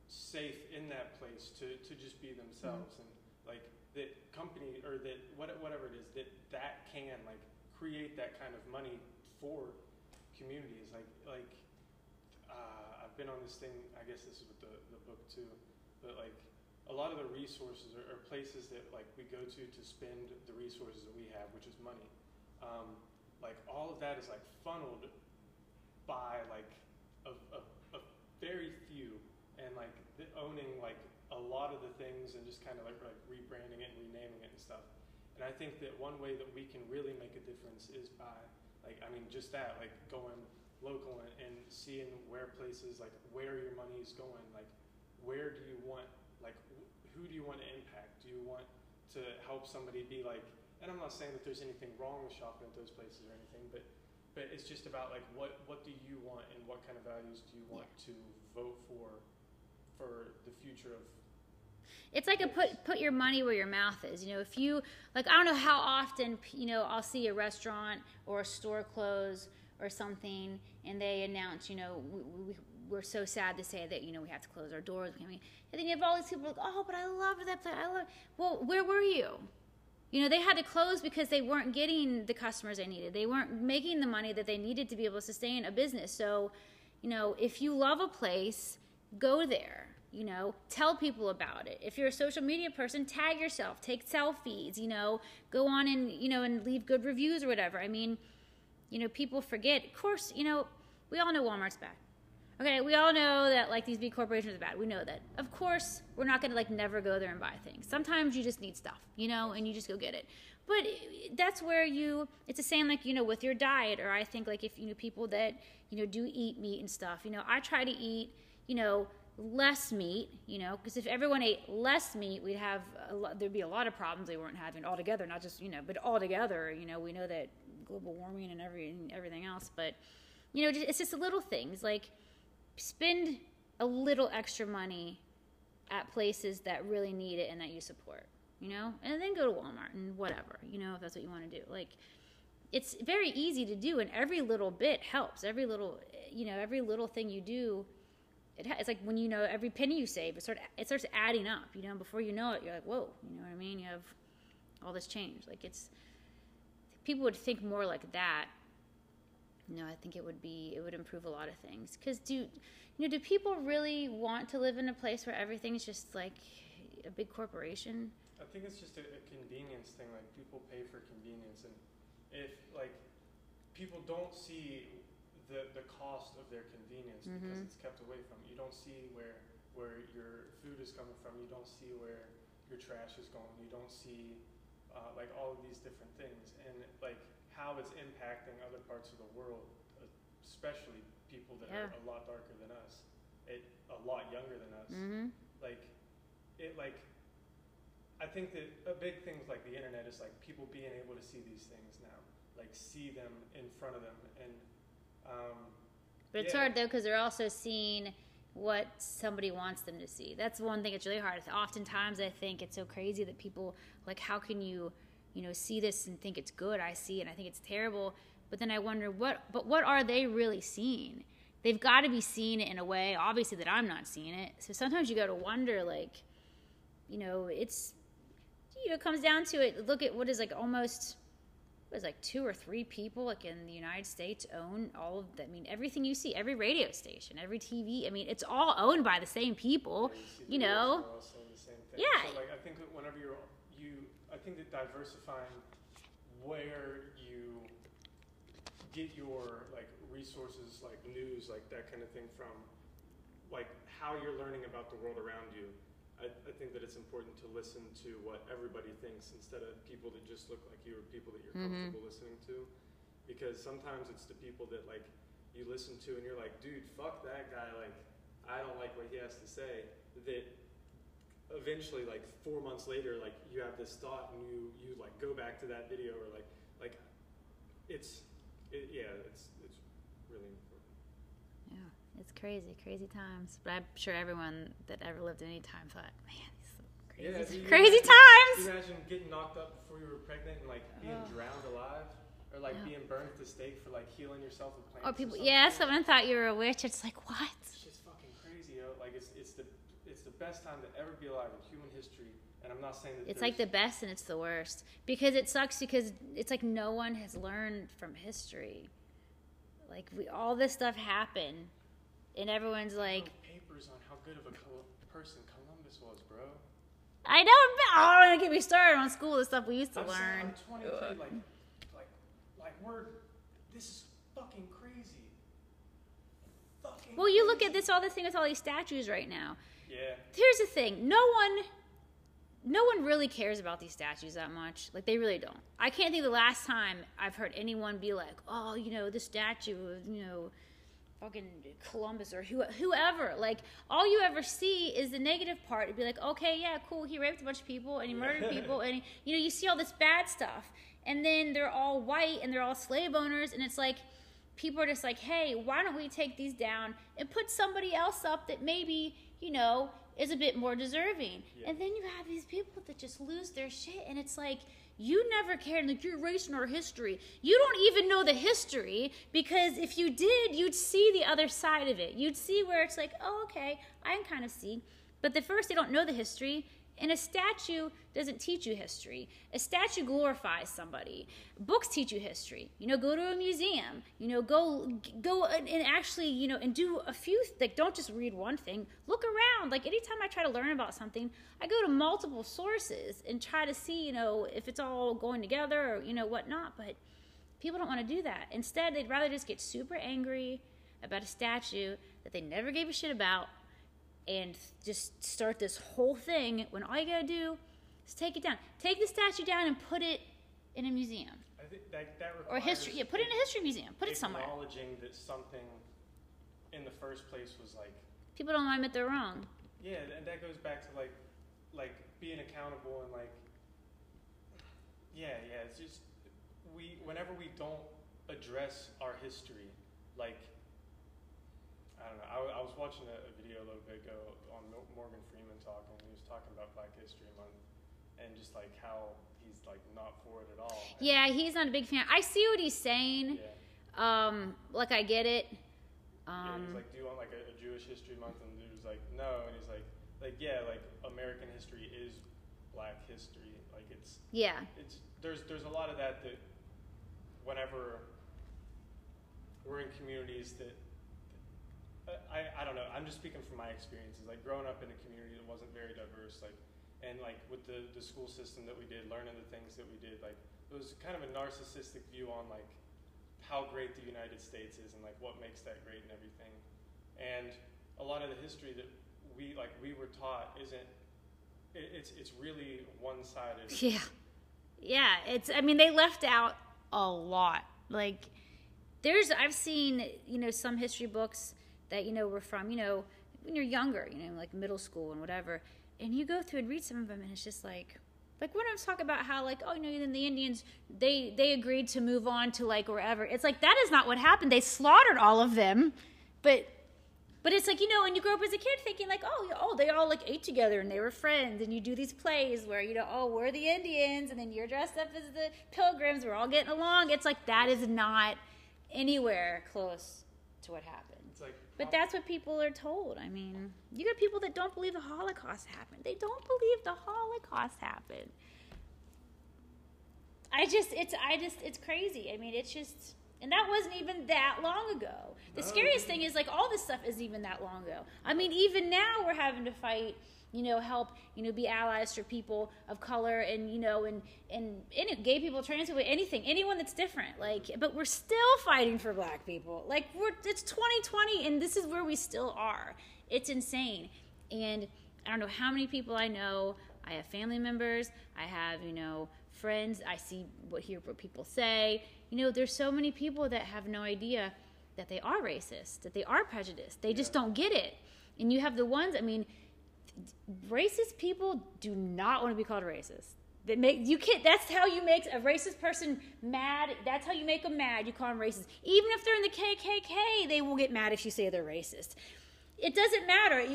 B: safe in that place to, to just be themselves and like that company or that what, whatever it is that that can like create that kind of money for communities like like uh, I've been on this thing I guess this is with the, the book too but like a lot of the resources are, are places that like we go to to spend the resources that we have which is money um, like all of that is like funneled by like a, a, a very few and like owning like a lot of the things and just kind of like, like rebranding it and renaming it and stuff. And I think that one way that we can really make a difference is by like I mean just that like going local and, and seeing where places like where your money is going like where do you want like who do you want to impact? Do you want to help somebody be like and I'm not saying that there's anything wrong with shopping at those places or anything but but it's just about like what what do you want and what kind of values do you want to vote for for the future of
A: it's like a put put your money where your mouth is. You know, if you like, I don't know how often you know I'll see a restaurant or a store close or something, and they announce, you know, we, we, we're so sad to say that you know we have to close our doors. And then you have all these people like, oh, but I loved that place. I love. Well, where were you? You know, they had to close because they weren't getting the customers they needed. They weren't making the money that they needed to be able to sustain a business. So, you know, if you love a place, go there. You know, tell people about it. If you're a social media person, tag yourself, take selfies, you know, go on and, you know, and leave good reviews or whatever. I mean, you know, people forget. Of course, you know, we all know Walmart's bad. Okay, we all know that like these big corporations are bad. We know that. Of course, we're not gonna like never go there and buy things. Sometimes you just need stuff, you know, and you just go get it. But that's where you. It's the same like you know with your diet, or I think like if you know people that you know do eat meat and stuff. You know, I try to eat you know less meat. You know, because if everyone ate less meat, we'd have lot, there'd be a lot of problems they weren't having altogether. Not just you know, but altogether. You know, we know that global warming and every everything else, but you know, it's just little things like spend a little extra money at places that really need it and that you support, you know, and then go to Walmart and whatever, you know, if that's what you want to do. Like, it's very easy to do, and every little bit helps. Every little, you know, every little thing you do, it ha- it's like when you know every penny you save, it sort of it starts adding up. You know, before you know it, you're like, whoa, you know what I mean? You have all this change. Like it's people would think more like that you know, I think it would be it would improve a lot of things. Because do you know do people really want to live in a place where everything's just like a big corporation?
B: I think it's just a, a convenience thing. Like people pay for convenience, and if like people don't see the the cost of their convenience mm-hmm. because it's kept away from you. don't see where where your food is coming from. You don't see where your trash is going. You don't see uh, like all of these different things, and like how it's impacting other parts of the world, especially people that yeah. are a lot darker than us, it, a lot younger than us.
A: Mm-hmm.
B: Like, it like, I think that a big thing with like the internet is like people being able to see these things now, like see them in front of them, and. Um,
A: but it's yeah. hard though because they're also seeing what somebody wants them to see. That's one thing that's really hard. Oftentimes, I think it's so crazy that people like, how can you you know, see this and think it's good. I see it and I think it's terrible. But then I wonder what, but what are they really seeing? They've got to be seeing it in a way, obviously, that I'm not seeing it. So sometimes you got to wonder, like, you know, it's, you know, it comes down to it. Look at what is like almost, what is like two or three people, like in the United States, own all of that. I mean, everything you see, every radio station, every TV. I mean, it's all owned by the same people. Yeah, you, you know. Yeah.
B: So, like, I think whenever you're I think that diversifying where you get your like resources, like news, like that kind of thing from, like how you're learning about the world around you. I, I think that it's important to listen to what everybody thinks instead of people that just look like you or people that you're mm-hmm. comfortable listening to, because sometimes it's the people that like you listen to and you're like, dude, fuck that guy, like I don't like what he has to say. That eventually like four months later like you have this thought and you you like go back to that video or like like it's it, yeah it's it's really
A: it's crazy crazy times but i'm sure everyone that ever lived any time thought man these crazy, yeah, crazy times
B: imagine getting knocked up before you were pregnant and like being oh. drowned alive or like being burned at the stake for like healing yourself with plants.
A: Or people, or yeah, someone thought you were a witch. It's like what?
B: It's just fucking crazy, yo. Like it's the it's the best time to ever be alive in human history. And I'm not saying that
A: it's like the best and it's the worst because it sucks because it's like no one has learned from history. Like we all this stuff happened, and everyone's like
B: papers on how good of a person Columbus was, bro.
A: I don't. Oh, don't get me started on school. The stuff we used to
B: I'm
A: learn.
B: I'm 20, kid, like, like, like we're. This is fucking crazy. Fucking
A: well, you look at this all this thing with all these statues right now.
B: Yeah.
A: Here's the thing. No one no one really cares about these statues that much. Like they really don't. I can't think the last time I've heard anyone be like, "Oh, you know, this statue you know, fucking Columbus or who, whoever." Like all you ever see is the negative part. It'd be like, "Okay, yeah, cool. He raped a bunch of people and he murdered people and he, you know, you see all this bad stuff." And then they're all white and they're all slave owners and it's like people are just like, "Hey, why don't we take these down and put somebody else up that maybe you know, is a bit more deserving. Yeah. And then you have these people that just lose their shit, and it's like, you never cared, like you're erasing our history. You don't even know the history because if you did, you'd see the other side of it. You'd see where it's like, oh, okay, I kind of see. But the first, they don't know the history, and a statue doesn't teach you history. A statue glorifies somebody. Books teach you history. You know, go to a museum. You know, go go and, actually, you know, and do a few. Like, don't just read one thing. Look around. Like, anytime I try to learn about something, I go to multiple sources and try to see, you know, if it's all going together or you know whatnot. But people don't want to do that. Instead, they'd rather just get super angry about a statue that they never gave a shit about and just start this whole thing when all you gotta do is take it down. Take the statue down and put it in a museum.
B: I think that, that
A: Or history. Yeah, put it in a history museum. Put it somewhere.
B: Acknowledging that something in the first place was like
A: People don't admit they're wrong.
B: Yeah, and that goes back to like, like being accountable and like, yeah, yeah. It's just we whenever we don't address our history, like, I don't know. I, I was watching a, a video a little bit ago on Morgan Freeman talking. He was talking about Black History Month and just like how he's like not for it at all.
A: Yeah, he's not a big fan. I see what he's saying.
B: Yeah.
A: Um, like I get it.
B: yeah, he's
A: Um,
B: like, do you want like a, a Jewish History Month? And he was like, no. And he's like, like yeah, like American history is Black history. Like it's
A: yeah,
B: it's there's there's a lot of that that whenever we're in communities that I, I don't know i'm just speaking from my experiences like growing up in a community that wasn't very diverse like and like with the, the school system that we did learning the things that we did like it was kind of a narcissistic view on like how great the united states is and like what makes that great and everything and a lot of the history that we like we were taught isn't it, it's it's really one-sided
A: yeah, yeah. It's. I mean, they left out a lot. Like, there's. I've seen you know some history books that you know were from you know when you're younger, you know, like middle school and whatever, and you go through and read some of them, and it's just like. Like when I was talking about how like oh you know then the Indians they they agreed to move on to like wherever it's like that is not what happened they slaughtered all of them but but it's like you know, when you grow up as a kid, thinking like, oh, oh, they all like ate together and they were friends, and you do these plays where you know, oh, we're the Indians, and then you're dressed up as the Pilgrims. We're all getting along. It's like that is not anywhere close to what happened.
B: Like
A: But that's what people are told. I mean, you got people that don't believe the Holocaust happened. They don't believe the Holocaust happened. I just, it's, I just, it's crazy. I mean, it's just, and that wasn't even that long ago. The
B: No.
A: scariest thing is like all this stuff isn't even that long ago. I mean, even now we're having to fight. You know, help you know be allies for people of color and you know and and, and gay people, trans people, anything, anyone that's different. Like, but we're still fighting for black people. Like we're it's 2020 and this is where we still are. It's insane. And I don't know how many people I know. I have family members. I have you know friends. I see what hear what people say. You know, there's so many people that have no idea that they are racist, that they are prejudiced. They just don't get it. And you have the ones. I mean, racist people do not want to be called racist. That make you can't. That's how you make a racist person mad. That's how you make them mad. You call them racist. Even if they're in the KKK, they will get mad if you say they're racist. It doesn't matter.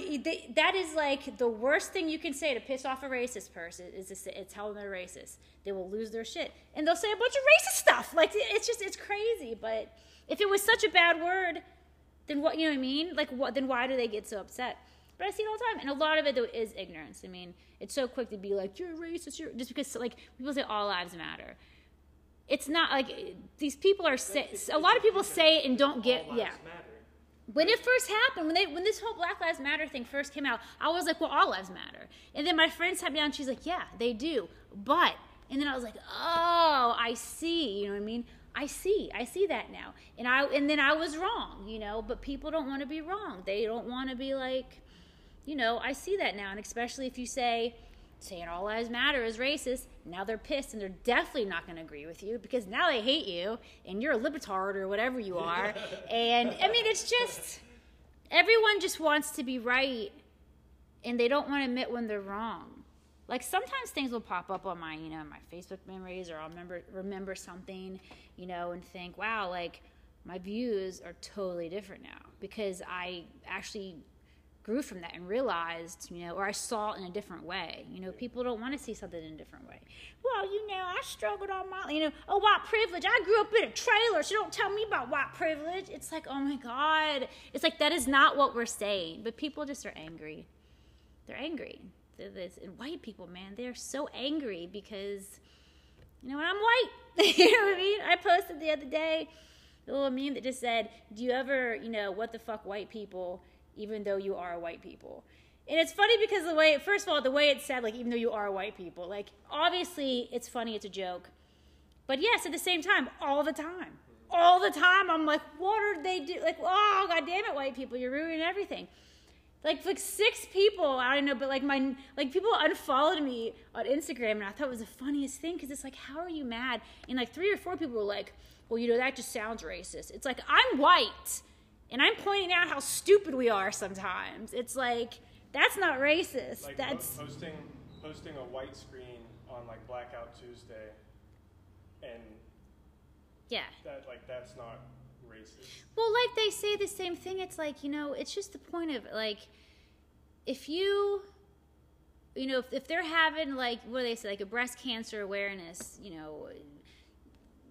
A: That is like the worst thing you can say to piss off a racist person is to say, tell them they're racist. They will lose their shit and they'll say a bunch of racist stuff. Like it's just it's crazy. But if it was such a bad word, then what you know what I mean? Like what? Then why do they get so upset? But I see it all the time, and a lot of it though is ignorance. I mean, it's so quick to be like you're racist, you're just because like people say all lives matter. It's not like these people are say, a lot of people say it and don't get yeah.
B: matter.
A: When it first happened, when they when this whole Black Lives Matter thing first came out, I was like, well, all lives matter. And then my friend sat me down, and she's like, yeah, they do, but and then I was like, oh, I see. You know what I mean? I see. I see that now. And I and then I was wrong, you know. But people don't want to be wrong. They don't want to be like, you know. I see that now, and especially if you say saying all lives matter is racist, now they're pissed and they're definitely not going to agree with you because now they hate you and you're a libetard or whatever you are. and I mean, it's just everyone just wants to be right and they don't want to admit when they're wrong. Like sometimes things will pop up on my, you know, my Facebook memories or I'll remember remember something, you know, and think, wow, like my views are totally different now because I actually grew from that and realized, you know, or I saw it in a different way. You know, people don't want to see something in a different way. Well, you know, I struggled all my, you know, oh, white privilege. I grew up in a trailer, so don't tell me about white privilege. It's like, oh my God. It's like that is not what we're saying. But people just are angry. They're angry. They're this, and white people, man, they're so angry because, you know, I'm white. you know what I mean? I posted the other day a little meme that just said, "Do you ever, you know, what the fuck, white people?" Even though you are white people, and it's funny because the way, first of all, the way it's said, like even though you are white people, like obviously it's funny, it's a joke, but yes, at the same time, all the time, all the time. I'm like, what are they do? Like, oh god damn it, white people, you're ruining everything. Like like six people, I don't know, but like my like people unfollowed me on Instagram, and I thought it was the funniest thing because it's like, how are you mad? And like three or four people were like, well, you know, that just sounds racist. It's like I'm white, and I'm pointing out how stupid we are sometimes. It's like that's not racist.
B: Like
A: that's
B: posting posting a white screen on like Blackout Tuesday, and
A: yeah.
B: that like that's not racist.
A: Well, like they say the same thing. It's like, you know, it's just the point of like, if you, you know, if, if they're having like, what do they say, like a breast cancer awareness, you know,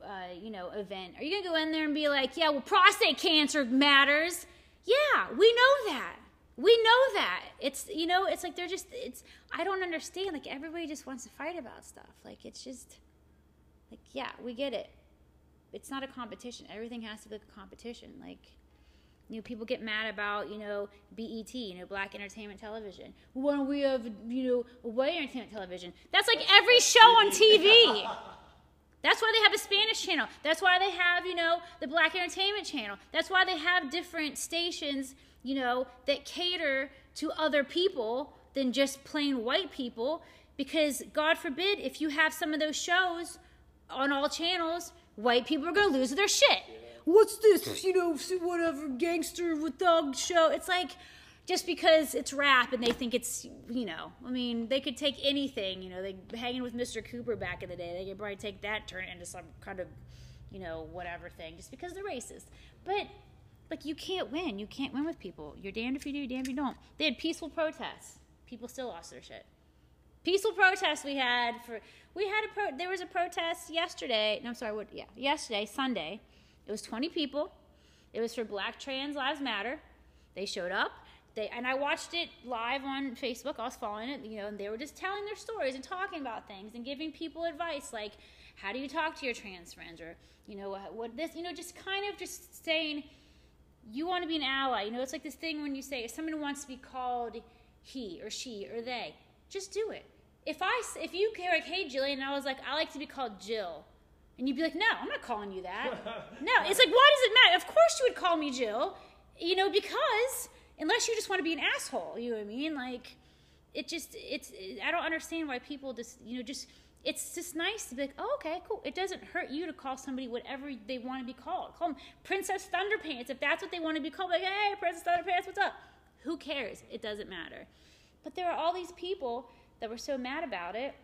A: uh, you know, event, are you gonna go in there and be like, yeah, well, prostate cancer matters? Yeah, we know that. We know that. It's, you know, it's like they're just, it's, I don't understand. Like everybody just wants to fight about stuff. Like it's just, like, yeah, we get it it's not a competition. Everything has to be a competition. Like, you know, people get mad about, you know, BET, you know, Black Entertainment Television. Why don't we have, you know, white entertainment television? That's like every show on TV. That's why they have a Spanish channel. That's why they have, you know, the Black Entertainment channel. That's why they have different stations, you know, that cater to other people than just plain white people. Because God forbid, if you have some of those shows on all channels, white people are going to lose their shit. What's this, you know, whatever gangster with thug show? It's like just because it's rap and they think it's, you know, I mean, they could take anything, you know, they hanging with Mr. Cooper back in the day. They could probably take that, turn it into some kind of, you know, whatever thing just because they're racist. But like you can't win. You can't win with people. You're damned if you do, you're damned if you don't. They had peaceful protests. People still lost their shit peaceful protests we had for we had a pro there was a protest yesterday no i'm sorry what yeah yesterday sunday it was 20 people it was for black trans lives matter they showed up they and i watched it live on facebook i was following it you know and they were just telling their stories and talking about things and giving people advice like how do you talk to your trans friends or you know what, what this you know just kind of just saying you want to be an ally you know it's like this thing when you say if someone wants to be called he or she or they just do it if I if you care like, hey Jillian, and I was like, I like to be called Jill, and you'd be like, no, I'm not calling you that. no, it's like, why does it matter? Of course you would call me Jill, you know, because unless you just want to be an asshole, you know what I mean? Like, it just it's I don't understand why people just you know just it's just nice to be like, oh, okay, cool. It doesn't hurt you to call somebody whatever they want to be called. Call them Princess Thunderpants if that's what they want to be called. Like, hey, Princess Thunderpants, what's up? Who cares? It doesn't matter. But there are all these people that were so mad about it,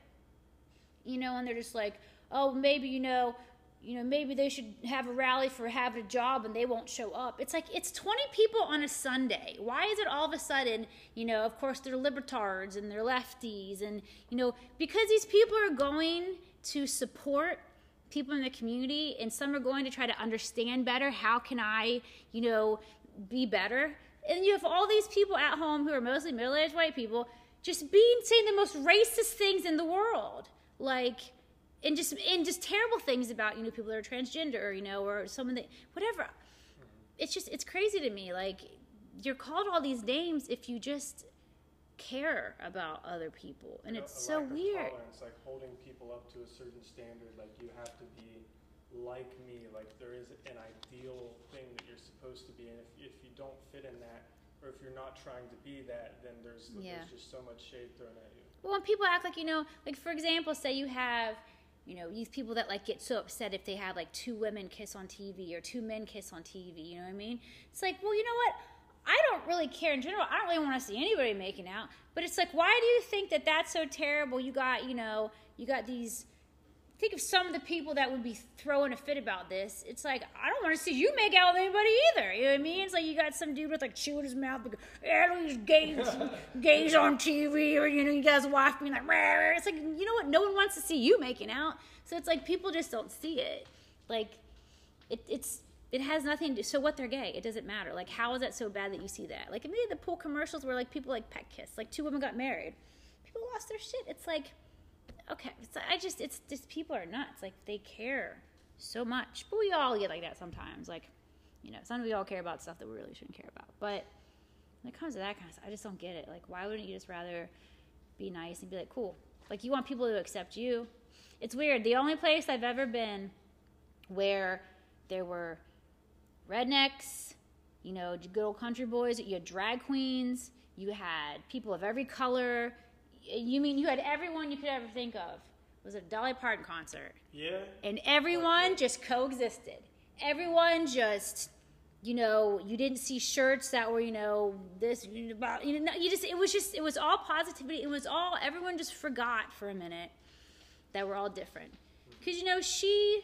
A: you know, and they're just like, oh, maybe, you know, you know, maybe they should have a rally for having a job and they won't show up. It's like it's 20 people on a Sunday. Why is it all of a sudden, you know, of course they're libertards and they're lefties and, you know, because these people are going to support people in the community and some are going to try to understand better how can I, you know, be better. And you have all these people at home who are mostly middle-aged white people just being saying the most racist things in the world like and just and just terrible things about you know people that are transgender you know or someone that whatever it's just it's crazy to me like you're called all these names if you just care about other people and
B: You know,
A: it's so weird
B: tolerance, like holding people up to a certain standard, like you have to be like me, like there is an ideal thing that you're supposed to be, and if, if you don't fit in that, or if you're not trying to be that, then there's
A: Yeah.
B: there's just so much shade thrown at you.
A: Well, when people act like you know, like for example, say you have, you know, these people that like get so upset if they have like two women kiss on TV or two men kiss on TV. You know what I mean? It's like, well, you know what? I don't really care in general. I don't really want to see anybody making out. But it's like, why do you think that that's so terrible? You got, you know, you got these. Think of some of the people that would be throwing a fit about this. It's like I don't want to see you make out with anybody either. You know what I mean? It's like you got some dude with like chewing his mouth, like, yeah, these gays, gays on TV, or you know, you guys wife being like, rah, it's like you know what? No one wants to see you making out. So it's like people just don't see it. Like it, it's it has nothing to do. so what they're gay it doesn't matter like how is that so bad that you see that like maybe the pool commercials where like people like pet kiss like two women got married people lost their shit it's like okay it's, i just it's just people are nuts like they care so much but we all get like that sometimes like you know sometimes we all care about stuff that we really shouldn't care about but when it comes to that kind of stuff i just don't get it like why wouldn't you just rather be nice and be like cool like you want people to accept you it's weird the only place i've ever been where there were rednecks, you know, good old country boys. You had drag queens. You had people of every color. You mean you had everyone you could ever think of. It was a Dolly Parton concert,
B: Yeah.
A: and everyone
B: Okay.
A: just coexisted. Everyone just, you know, you didn't see shirts that were, you know, this about, you know, you just, it was just, it was all positivity. It was all, everyone just forgot for a minute that we're all different. Mm-hmm. Because, you know, she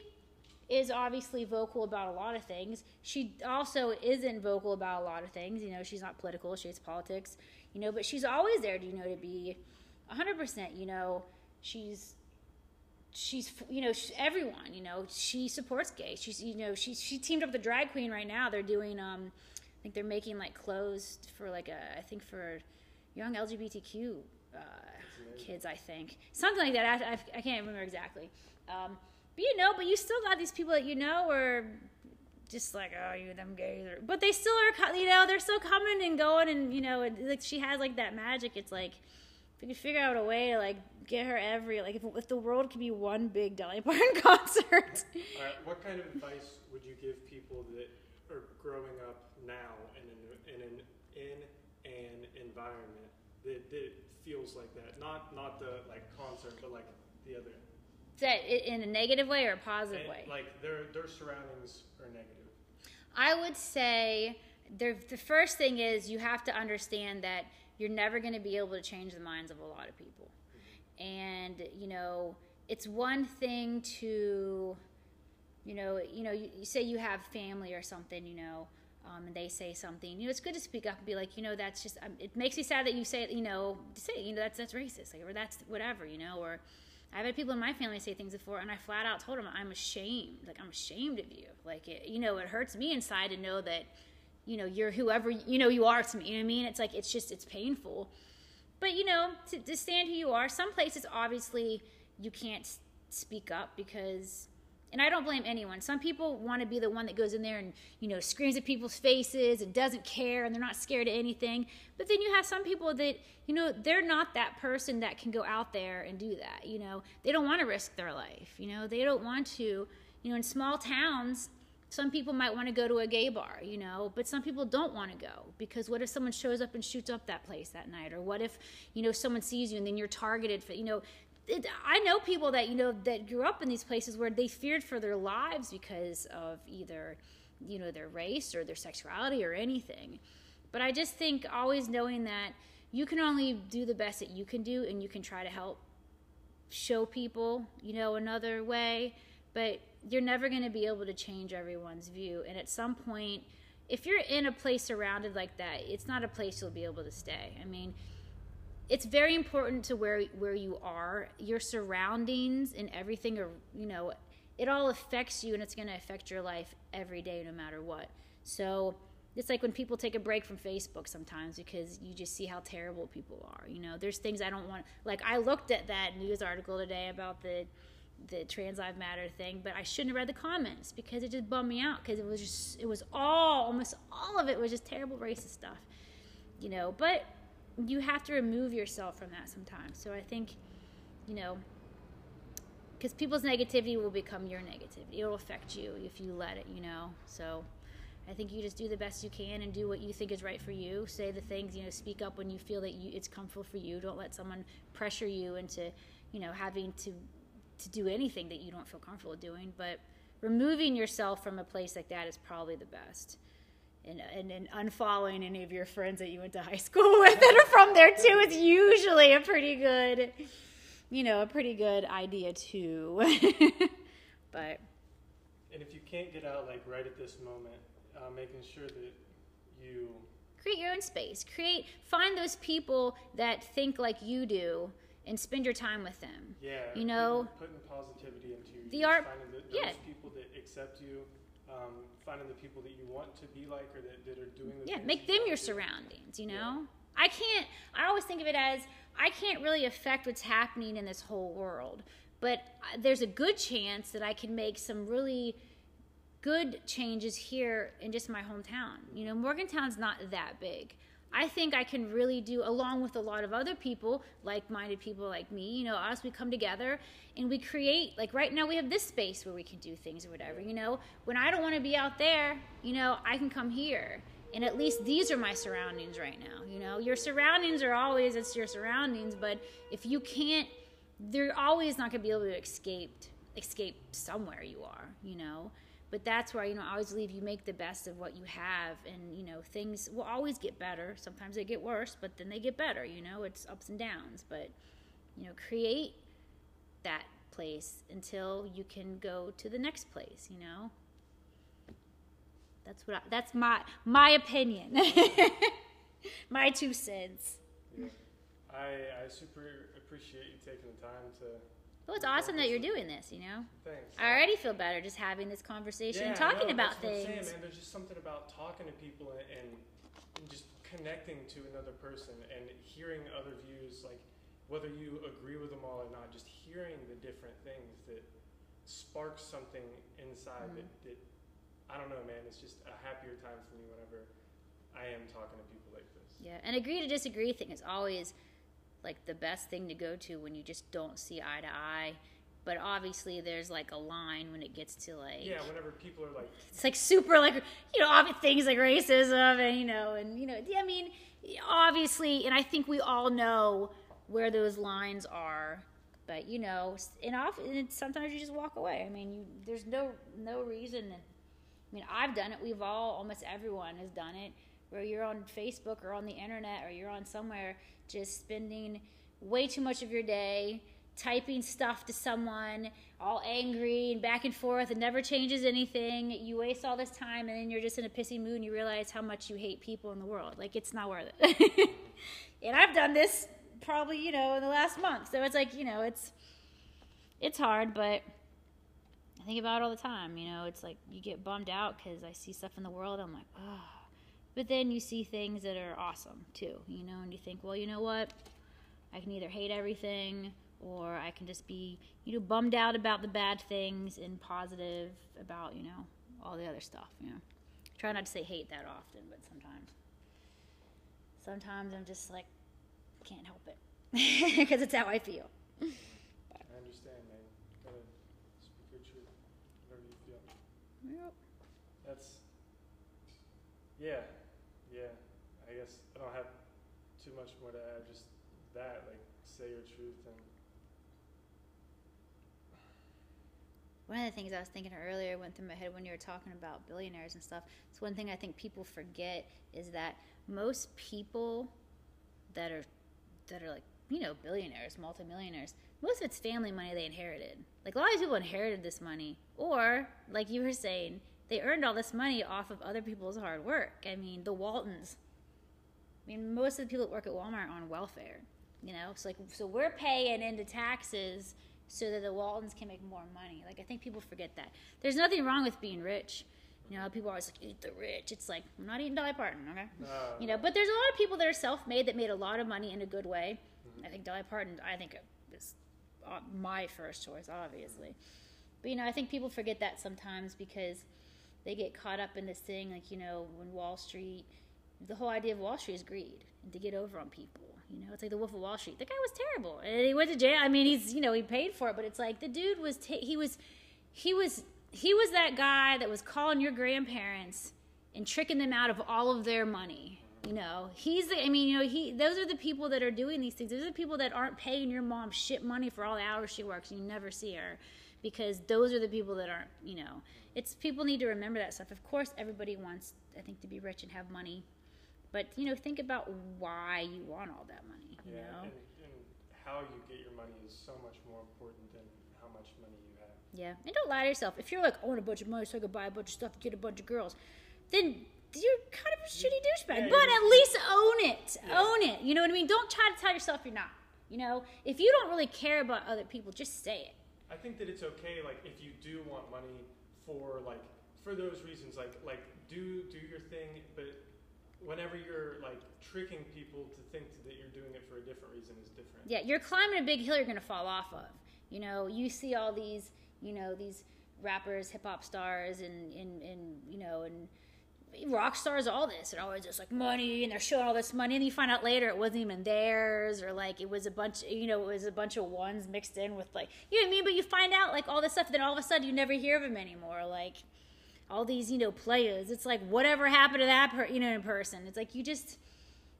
A: is obviously vocal about a lot of things. She also isn't vocal about a lot of things. You know, she's not political, she hates politics, you know, but she's always there, do you know, to be 100%, you know, she's she's you know she, everyone you know she supports gay. She's you know she's she teamed up with a drag queen right now. They're doing um i think they're making like clothes for like a i think for young lgbtq uh, kids i think. Something like that. I, I, I can't remember exactly. Um but you know but you still got these people that you know are just like oh you them gays but they still are you know they're still coming and going and you know and, like she has like that magic. It's like if we could figure out a way to like get her every like if, if the world could be one big Dolly Parton concert.
B: All right. What kind of advice would you give people that are growing up now in an in an in an environment that, that feels like that? Not not the like concert, but like the other.
A: Is that in a negative way or a positive
B: And,
A: way?
B: Like their their surroundings are negative.
A: I would say the the first thing is you have to understand that you're never going to be able to change the minds of a lot of people. And you know, it's one thing to you know, you know, you, you say you have family or something, you know, um, and they say something, you know, it's good to speak up and be like, you know, that's just, um, it makes me sad that you say, you know, say, you know, that's that's racist, like, or that's whatever, you know, or I've had people in my family say things before, and I flat out told them, I'm ashamed, like, I'm ashamed of you, like, it, you know, it hurts me inside to know that, you know, you're whoever you know you are to me. You know what I mean? It's like it's just it's painful, but you know, to, to stand who you are. Some places obviously you can't speak up because and I don't blame anyone. Some people want to be the one that goes in there and you know screams at people's faces and doesn't care and they're not scared of anything. But then you have some people that you know they're not that person that can go out there and do that. You know they don't want to risk their life. You know they don't want to. You know in small towns. Some people might want to go to a gay bar, you know, but some people don't want to go because what if someone shows up and shoots up that place that night, or what if you know someone sees you and then you're targeted for, you know, it, I know people that you know that grew up in these places where they feared for their lives because of either you know their race or their sexuality or anything. But I just think always knowing that you can only do the best that you can do and you can try to help show people, you know, another way, but you're never going to be able to change everyone's view. And at some point if you're in a place surrounded like that, it's not a place you'll be able to stay. I mean, it's very important to where where you are. Your surroundings and everything are you know it all affects you and it's going to affect your life every day no matter what. So it's like when people take a break from facebook sometimes because you just see how terrible people are you know? There's things i don't want like i looked at that news article today about the the trans lives matter thing but i shouldn't have read the comments because it just bummed me out because it was just it was all almost all of it was just terrible racist stuff you know but you have to remove yourself from that sometimes. So I think, you know, because people's negativity will become your negativity. It will affect you if you let it, you know. So I think you just do the best you can and do what you think is right for you. Say the things, you know, speak up when you feel that you, it's comfortable for you. Don't let someone pressure you into, you know, having to to do anything that you don't feel comfortable doing. But removing yourself from a place like that is probably the best and, and, and unfollowing any of your friends that you went to high school with that are from there too is usually a pretty good, you know, a pretty good idea too. but
B: And if you can't get out like right at this moment, uh, making sure that you
A: create your own space. Create, find those people that think like you do and spend your time with them.
B: yeah
A: You know,
B: putting, positivity into your
A: the art-
B: finding the, those
A: yeah.
B: people that accept you, um, finding the people that you want to be like or that, that are doing the
A: yeah make them your surroundings you know? I can't i always think of it as i can't really affect what's happening in this whole world but there's a good chance that i can make some really good changes here in just my hometown. You know morgantown's not that big I think I can really do, along with a lot of other people, like minded people like me, you know, us, we come together and we create, like right now we have this space where we can do things or whatever, you know. When I don't want to be out there, you know, I can come here. And at least these are my surroundings right now, you know. Your surroundings are always, it's your surroundings, but if you can't, they're always not going to be able to escape, escape somewhere you are, you know but that's where you know i always believe you make the best of what you have and you know things will always get better. Sometimes they get worse but then they get better you know it's ups and downs. But you know create that place until you can go to the next place you know? That's what I, that's my my opinion. My two cents.
B: Yeah. I, I super appreciate you taking the time to
A: well, it's awesome that you're doing this, you know?
B: Thanks.
A: I already feel better just having this conversation
B: yeah,
A: and talking
B: no,
A: about things.
B: Saying, man. There's just something about talking to people and, just connecting to another person and hearing other views, like whether you agree with them all or not, just hearing the different things that sparks something inside
A: Mhm.
B: that, that, I don't know, man. It's just a happier time for me whenever I am talking to people like this.
A: Yeah, and agree to disagree thing is always like the best thing to go to when you just don't see eye to eye. But obviously, there's like a line when it gets to like
B: Yeah, whenever people are like,
A: it's like super like you know obvious things like racism and you know and you know I mean obviously and I think we all know where those lines are. But you know and often sometimes you just walk away. I mean you there's no no reason I mean I've done it. We've all almost everyone has done it where you're on Facebook or on the internet or you're on somewhere just spending way too much of your day typing stuff to someone all angry and back and forth and never changes anything. You waste all this time and then you're just in a pissy mood and you realize how much you hate people in the world. Like it's not worth it. And i've done this probably you know in the last month. So it's like you know it's it's hard but i think about it all the time. You know it's like you get bummed out because i see stuff in the world. I'm like oh but then you see things that are awesome too you know and you think well you know what i can either hate everything or I can just be, you know, bummed out about the bad things and positive about, you know, all the other stuff, you know. I Try not to say hate that often, but sometimes. Sometimes I'm just like, can't help it. Because it's how I feel.
B: I understand, man. Gotta speak your truth, whatever you feel.
A: Yep.
B: That's, yeah. I guess I don't have too much more to add. Just that, like, say your truth and
A: One of the things I was thinking earlier went through my head when you were talking about billionaires and stuff. It's one thing I think people forget is that most people that are that are like you know billionaires, multimillionaires, most of it's family money they inherited. Like a lot of people inherited this money, or like you were saying, they earned all this money off of other people's hard work. I mean, the Waltons. I mean, most of the people that work at Walmart are on welfare. You know, so like so we're paying into taxes so that the Waltons can make more money. Like I think people forget that. There's nothing wrong with being rich. You know, people are always like, eat the rich. It's like, I'm not eating Dolly Parton, okay?
B: uh,
A: You know, but there's a lot of people that are self-made that made a lot of money in a good way. I think Dolly Parton, I think is uh, my first choice, obviously. But you know, I think people forget that sometimes because they get caught up in this thing, like you know, when Wall Street, the whole idea of Wall Street is greed and to get over on people. You know, it's like the Wolf of Wall Street. The guy was terrible, and he went to jail. I mean, he's you know he paid for it, but it's like the dude was he was he was he was that guy that was calling your grandparents and tricking them out of all of their money. You know, he's the. I mean, you know, he. Those are the people that are doing these things. Those are the people that aren't paying your mom shit money for all the hours she works, and you never see her, because those are the people that aren't. You know, it's people need to remember that stuff. Of course, everybody wants, I think, to be rich and have money, but you know, think about why you want all that money. You
B: yeah,
A: know.
B: and, and how you get your money is so much more important than how much money you have.
A: Yeah, and don't lie to yourself. If you're like, I want a bunch of money so I can buy a bunch of stuff and get a bunch of girls, then you're kind of a shitty douchebag.
B: Yeah,
A: but at least own it.
B: Yeah.
A: Own it. You know what I mean? Don't try to tell yourself you're not. You know, if you don't really care about other people, just say it.
B: I think that it's okay, like if you do want money for like for those reasons, like like do do your thing, but whenever you're like tricking people to think that you're doing it for a different reason is different.
A: Yeah, you're climbing a big hill you're gonna fall off of. You know, you see all these, you know, these rappers, hip hop stars, and, and, and you know, and rock stars all this and always just like money and they're showing all this money and you find out later it wasn't even theirs or like it was a bunch you know it was a bunch of ones mixed in with like you know what I mean but you find out like all this stuff and then all of a sudden you never hear of them anymore like all these you know players it's like whatever happened to that per, you know in person it's like you just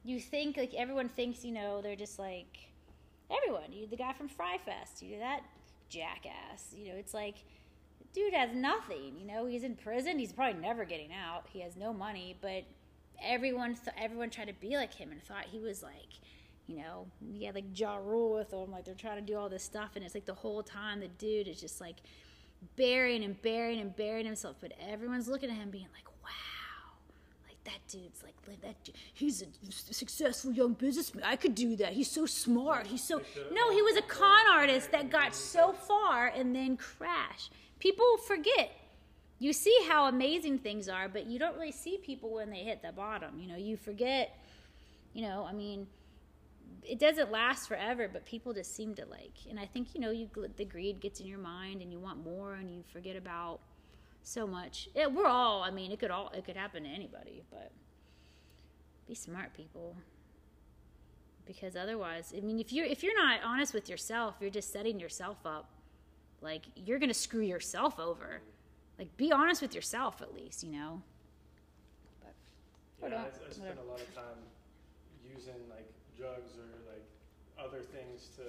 A: you think like everyone thinks you know they're just like everyone you the guy from Fyre Fest you that jackass you know it's like dude has nothing. You know, he's in prison. He's probably never getting out. He has no money, but everyone th- everyone tried to be like him and thought he was like, you know, he had like Ja Rule with him. Like they're trying to do all this stuff, and it's like the whole time the dude is just like burying and burying and burying himself. But everyone's looking at him, being like, wow. like That dude's like that. He's a successful young businessman. I could do that. He's so smart. He's so no. He was a con artist that got so far and then crashed people forget. You see how amazing things are, but you don't really see people when they hit the bottom. You know, you forget, you know, I mean, it doesn't last forever, but people just seem to like. And I think, you know, you the greed gets in your mind and you want more and you forget about so much. It, we're all, I mean, it could all it could happen to anybody, but be smart people because otherwise i mean if you're if you're not honest with yourself you're just setting yourself up like you're gonna screw yourself over. Like be honest with yourself at least, you know.
B: But yeah, I, I spend a lot of time using like drugs or like other things to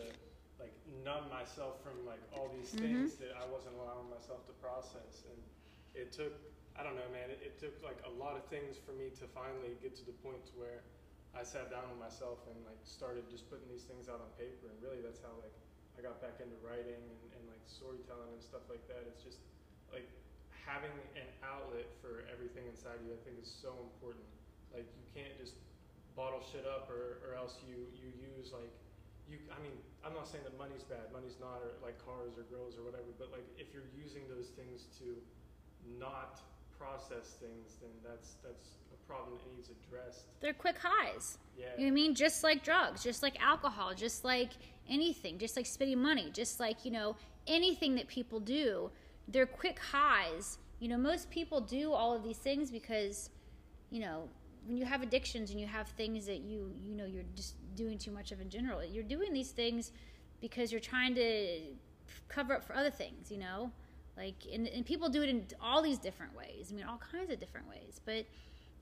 B: like numb myself from like all these mm-hmm. things that I wasn't allowing myself to process, and it took I don't know, man. It, it took like a lot of things for me to finally get to the point where I sat down with myself and like started just putting these things out on paper, and really that's how like I got back into writing and, and like storytelling and stuff like that. It's just like having an outlet for everything inside you. I think is so important. Like you can't just bottle shit up, or, or else you you use like you. I mean, I'm not saying that money's bad. Money's not, or like cars or girls or whatever. But like if you're using those things to not process things, then that's that's a problem that needs addressed.
A: They're quick highs.
B: Yeah.
A: You know I mean? Just like drugs, just like alcohol, just like anything, just like spending money, just like, you know, anything that people do, they're quick highs. You know, most people do all of these things because, you know, when you have addictions and you have things that you, you know, you're just doing too much of in general, you're doing these things because you're trying to cover up for other things, you know? Like, and, and people do it in all these different ways. I mean, all kinds of different ways. But,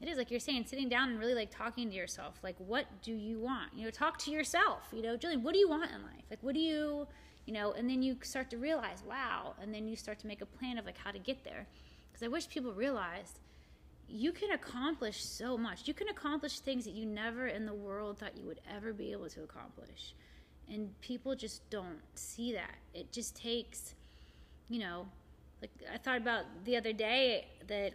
A: it is like you're saying sitting down and really like talking to yourself. Like what do you want? You know talk to yourself you know? Jillian what do you want in life? Like what do you you know? And then you start to realize wow. And then you start to make a plan of like how to get there. Because i wish people realized you can accomplish so much you can accomplish things that you never in the world thought you would ever be able to accomplish and people just don't see that it just takes you know like i thought about the other day that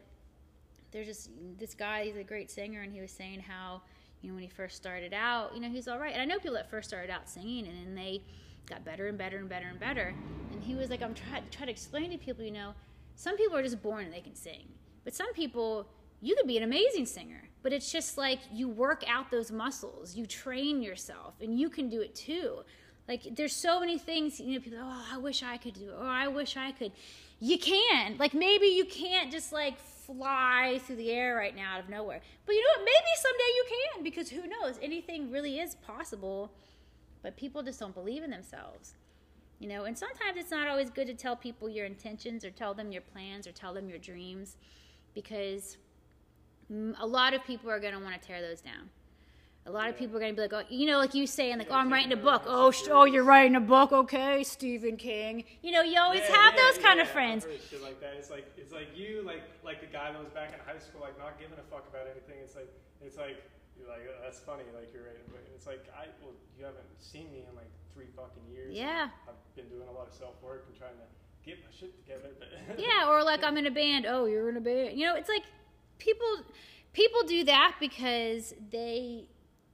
A: there's just this guy. He's a great singer, and he was saying how you know when he first started out, you know he's all right. And I know people that first started out singing, and then they got better and better and better and better. And he was like, I'm trying try to explain to people, you know, some people are just born and they can sing, but some people you could be an amazing singer. But it's just like you work out those muscles, you train yourself, and you can do it too. Like there's so many things, you know, people, oh, I wish I could do it, or I wish I could. You can. Like maybe you can't just like fly through the air right now out of nowhere. But you know what? Maybe someday you can because who knows? Anything really is possible. But people just don't believe in themselves. You know, and sometimes it's not always good to tell people your intentions or tell them your plans or tell them your dreams because a lot of people are going to want to tear those down. A lot of people are going to be like, oh, you know, like you saying, like, oh, I'm writing a book. Oh, sh- oh, you're writing a book, okay, Stephen King. You know, you always yeah, have yeah, those kind
B: yeah,
A: of friends.
B: Shit like that. It's like it's like you, like like the guy that was back in high school, like not giving a fuck about anything. It's like it's like you're like oh, that's funny, like you're writing, but it's like I well, you haven't seen me in like three fucking years.
A: Yeah.
B: I've been doing a lot of self work and trying to get my shit together. But
A: yeah, or like I'm in a band. Oh, you're in a band. You know, it's like people people do that because they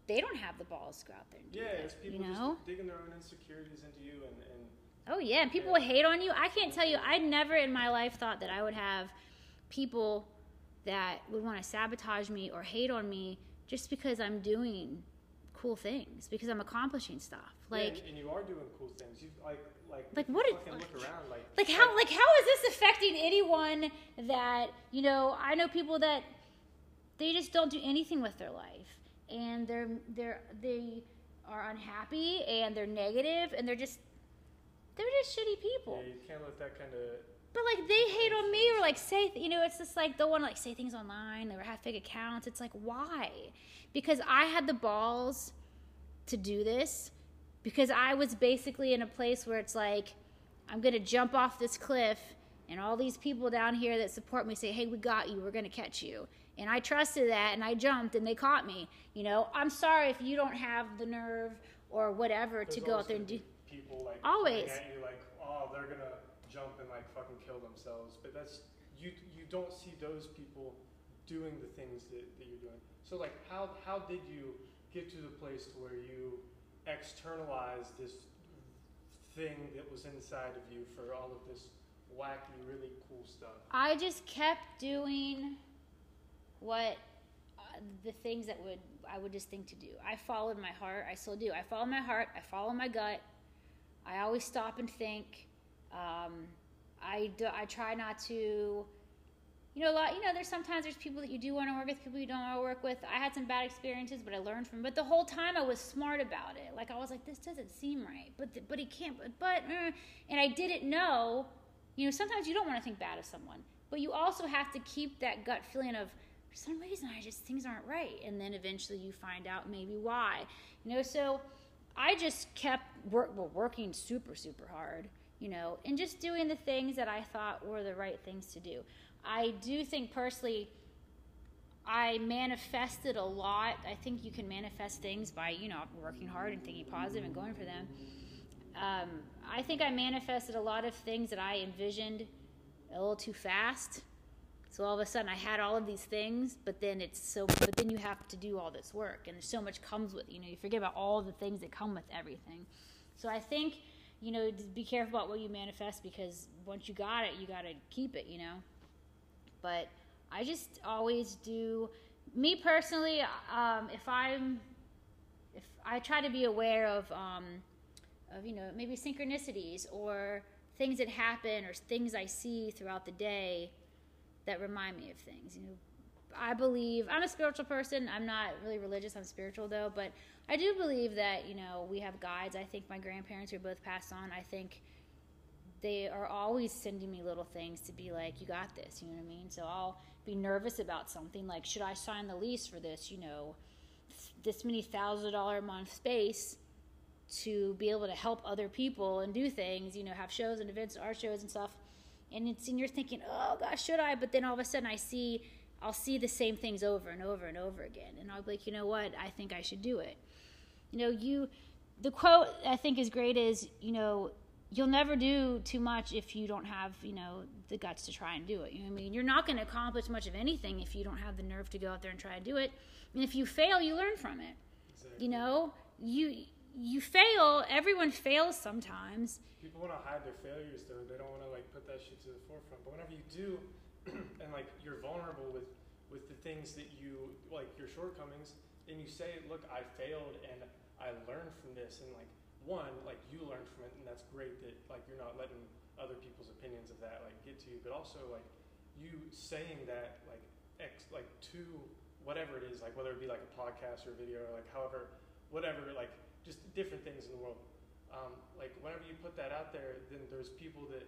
A: they don't have the balls to go out there and do
B: yeah,
A: that,
B: it's people
A: you know?
B: just digging their own insecurities into you and, and
A: Oh yeah, and people yeah. hate on you. I can't tell you. I never in my life thought that I would have people that would want to sabotage me or hate on me just because I'm doing cool things because I'm accomplishing stuff. Like
B: yeah, and, you are doing cool things. You like like
A: like what? It,
B: like, look around, like
A: like how like how is this affecting anyone that you know? I know people that they just don't do anything with their life, and they're they're they are unhappy and they're negative and they're just they're just shitty people.
B: Yeah, you can't let that kind of.
A: But like they hate on me or like say you know it's just like they'll want to like say things online or have fake accounts. It's like why? Because I had the balls to do this because I was basically in a place where it's like I'm gonna jump off this cliff and all these people down here that support me say, "Hey, we got you. We're gonna catch you." And I trusted that, and I jumped, and they caught me. You know, I'm sorry if you don't have the nerve or whatever
B: There's
A: to go out there and do.
B: people like
A: Always.
B: you like, oh, they're gonna jump and like fucking kill themselves. But that's you. You don't see those people doing the things that, that you're doing. So like, how how did you get to the place to where you externalized this thing that was inside of you for all of this wacky, really cool stuff?
A: I just kept doing what uh, the things that would I would just think to do. I followed my heart. I still do. I follow my heart. I follow my gut. I always stop and think. Um, I do, I try not to. You know, a lot. You know, there's sometimes there's people that you do want to work with, people you don't want to work with. I had some bad experiences, but I learned from. But the whole time I was smart about it. Like I was like, this doesn't seem right, but the, but he can't. But, but uh, and I didn't know. You know, sometimes you don't want to think bad of someone, but you also have to keep that gut feeling of for some reason I just things aren't right, and then eventually you find out maybe why. You know, so I just kept work, well, working super super hard. You know, and just doing the things that I thought were the right things to do. I do think personally. I manifested a lot. I think you can manifest things by, you know, working hard and thinking positive and going for them. Um, I think I manifested a lot of things that I envisioned a little too fast. So all of a sudden I had all of these things, but then it's so but then you have to do all this work and so much comes with, you know, you forget about all the things that come with everything. So I think, you know, be careful about what you manifest because once you got it, you got to keep it, you know. But I just always do me personally um, if I'm if I try to be aware of um, of you know maybe synchronicities or things that happen or things I see throughout the day that remind me of things. You know, I believe I'm a spiritual person. I'm not really religious. I'm spiritual though, but I do believe that you know we have guides. I think my grandparents who both passed on. I think they are always sending me little things to be like, you got this. You know what I mean? So I'll be nervous about something like, should I sign the lease for this? You know, this many thousand dollar a month space to be able to help other people and do things, you know, have shows and events, art shows and stuff. And it's and you're thinking, oh gosh, should I? But then all of a sudden I see I'll see the same things over and over and over again. And I'll be like, you know what, I think I should do it. You know, you the quote I think is great is, you know, you'll never do too much if you don't have, you know, the guts to try and do it. You know what I mean? You're not gonna accomplish much of anything if you don't have the nerve to go out there and try and do it. And if you fail, you learn from it.
B: Exactly.
A: You know, you you fail. Everyone fails sometimes.
B: People want to hide their failures though. They don't want to like put that shit to the forefront. But whenever you do, and like you're vulnerable with with the things that you like your shortcomings, and you say, "Look, I failed and I learned from this," and like one, like you learned from it, and that's great that like you're not letting other people's opinions of that like get to you, but also like you saying that like ex like to whatever it is, like whether it be like a podcast or a video or like however whatever like just different things in the world. Um, like whenever you put that out there, then there's people that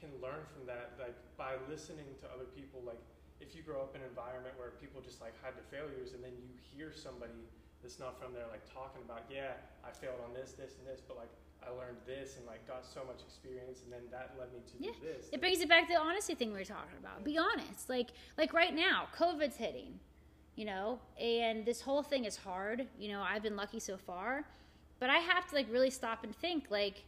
B: can learn from that, like by listening to other people. Like if you grow up in an environment where people just like hide their failures, and then you hear somebody that's not from there like talking about, yeah, I failed on this, this, and this, but like I learned this and like got so much experience, and then that led me to
A: Yeah,
B: do this.
A: It brings it back to the honesty thing we were talking about. Be honest. Like like right now, COVID's hitting, you know, and this whole thing is hard. You know, I've been lucky so far, but I have to like really stop and think. Like,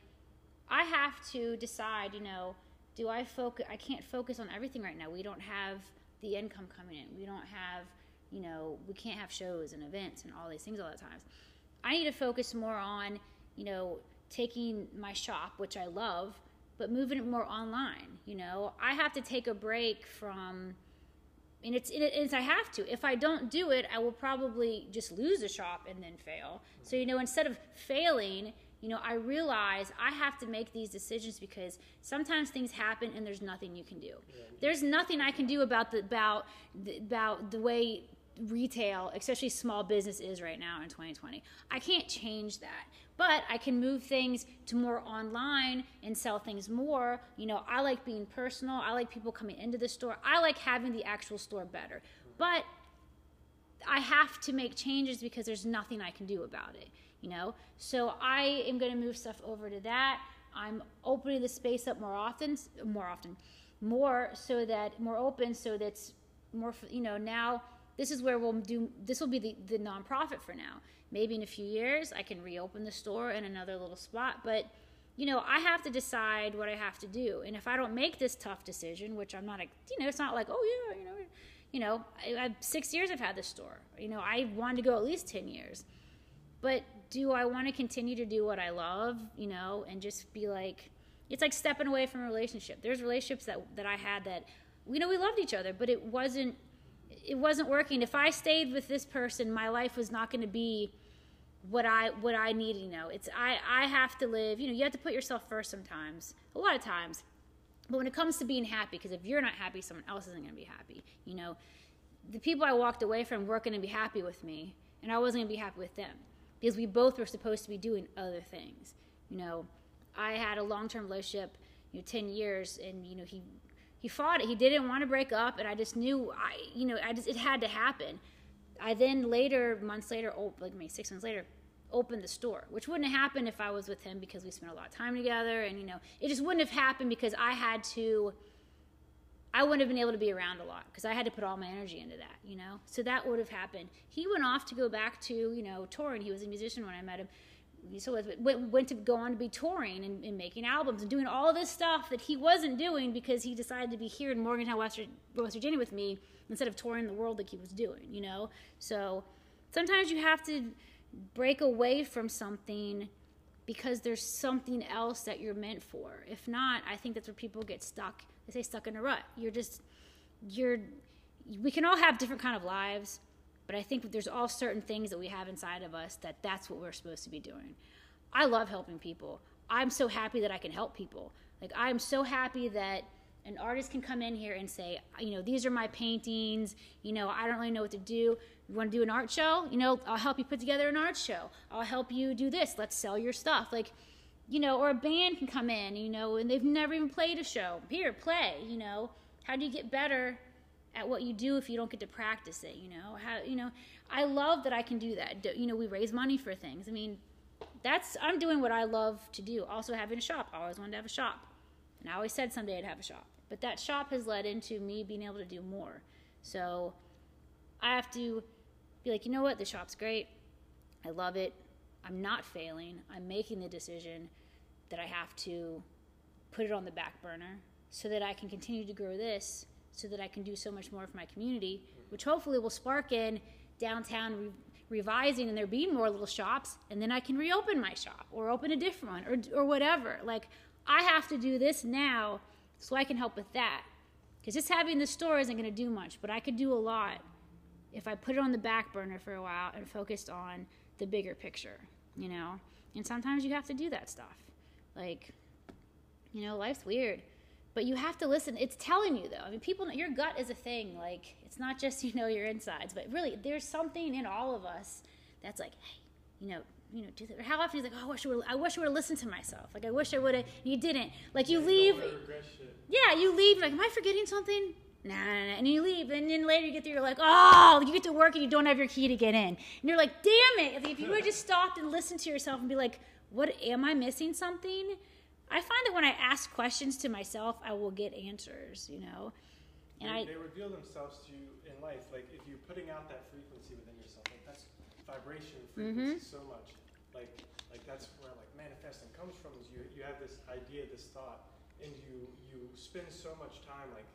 A: I have to decide. You know, do I focus? I can't focus on everything right now. We don't have the income coming in. We don't have, you know, we can't have shows and events and all these things all the times. I need to focus more on, you know, taking my shop, which I love, but moving it more online. You know, I have to take a break from, and it's, it's I have to. If I don't do it, I will probably just lose the shop and then fail. So you know, instead of failing, you know, I realize I have to make these decisions because sometimes things happen and there's nothing you can do. There's nothing I can do about the about the, about the way retail, especially small business is right now in 2020. I can't change that. But I can move things to more online and sell things more. You know, I like being personal. I like people coming into the store. I like having the actual store better. But I have to make changes because there's nothing I can do about it, you know? So I am going to move stuff over to that. I'm opening the space up more often, more often, more so that more open so that's more, you know, now this is where we'll do, this will be the, the nonprofit for now. Maybe in a few years I can reopen the store in another little spot, but you know, I have to decide what I have to do. And if I don't make this tough decision, which I'm not, you know, it's not like, oh yeah, you know, you know, I, I, six years I've had this store. You know, I wanted to go at least 10 years. But do I want to continue to do what I love, you know, and just be like, it's like stepping away from a relationship. There's relationships that, that I had that, you know, we loved each other, but it wasn't, it wasn't working. If I stayed with this person, my life was not going to be what I, what I need, you know, it's, I, I have to live, you know, you have to put yourself first sometimes, a lot of times but when it comes to being happy, because if you're not happy, someone else isn't going to be happy. You know, the people I walked away from weren't going to be happy with me, and I wasn't going to be happy with them because we both were supposed to be doing other things. You know, I had a long-term relationship, you know, ten years, and you know he he fought it. He didn't want to break up, and I just knew I, you know, I just it had to happen. I then later, months later, oh, like maybe six months later, opened the store, which wouldn't have happened if I was with him because we spent a lot of time together. And, you know, it just wouldn't have happened because I had to, I wouldn't have been able to be around a lot because I had to put all my energy into that, you know? So that would have happened. He went off to go back to, you know, touring. He was a musician when I met him. So went, went to go on to be touring and, and making albums and doing all this stuff that he wasn't doing because he decided to be here in Morgantown, West, West Virginia with me instead of touring the world like he was doing, you know? So sometimes you have to break away from something because there's something else that you're meant for. If not, I think that's where people get stuck. They say stuck in a rut. You're just you're we can all have different kind of lives, but I think there's all certain things that we have inside of us that that's what we're supposed to be doing. I love helping people. I'm so happy that I can help people. Like I'm so happy that an artist can come in here and say, you know, these are my paintings. You know, I don't really know what to do. You want to do an art show? You know, I'll help you put together an art show. I'll help you do this. Let's sell your stuff. Like, you know, or a band can come in, you know, and they've never even played a show. Here, play, you know. How do you get better at what you do if you don't get to practice it, you know? How, you know, I love that I can do that. You know, we raise money for things. I mean, that's I'm doing what I love to do. Also having a shop. I always wanted to have a shop. And I always said someday I'd have a shop. But that shop has led into me being able to do more. So I have to be like, you know what, the shop's great. I love it. I'm not failing. I'm making the decision that I have to put it on the back burner so that I can continue to grow this, so that I can do so much more for my community, which hopefully will spark in downtown re- revising and there being more little shops, and then I can reopen my shop or open a different one or, or whatever. Like, I have to do this now so I can help with that. Because just having the store isn't going to do much, but I could do a lot if I put it on the back burner for a while and focused on the bigger picture, you know? And sometimes you have to do that stuff. Like, you know, life's weird. But you have to listen. It's telling you, though. I mean, people, your gut is a thing. Like, it's not just, you know, your insides, but really, there's something in all of us that's like, hey, you know, you know, do that. or How often you like, oh, I wish I would, I wish I would have listened to myself. Like, I wish I would have. You didn't. Like, you leave. Yeah, you leave. Like, am I forgetting something? Nah, nah, nah, and you leave, and then later you get there, you're like, oh, you get to work and you don't have your key to get in, and you're like, damn it! If you would have just stopped and listened to yourself and be like, what am I missing something? I find that when I ask questions to myself, I will get answers, you know.
B: And they, I, they reveal themselves to you in life. Like if you're putting out that frequency within yourself, like that's vibration frequency mm-hmm. so much. Like like that's where like manifesting comes from. Is you you have this idea, this thought, and you you spend so much time like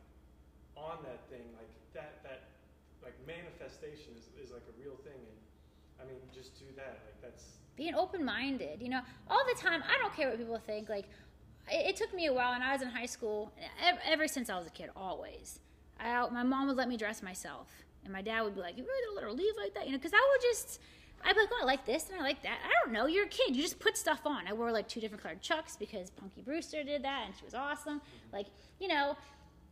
B: on that thing, like that that like manifestation is, is like a real thing and I mean just do that. Like that's
A: being open minded, you know, all the time I don't care what people think, like it, it took me a while and I was in high school ever, ever since I was a kid, always. I, my mom would let me dress myself. And my dad would be like, "You really gonna let her leave like that?" You know, because I would just, I'd be like, "Oh, I like this and I like that." I don't know. You're a kid. You just put stuff on. I wore like two different colored chucks because Punky Brewster did that, and she was awesome. Mm-hmm. Like, you know,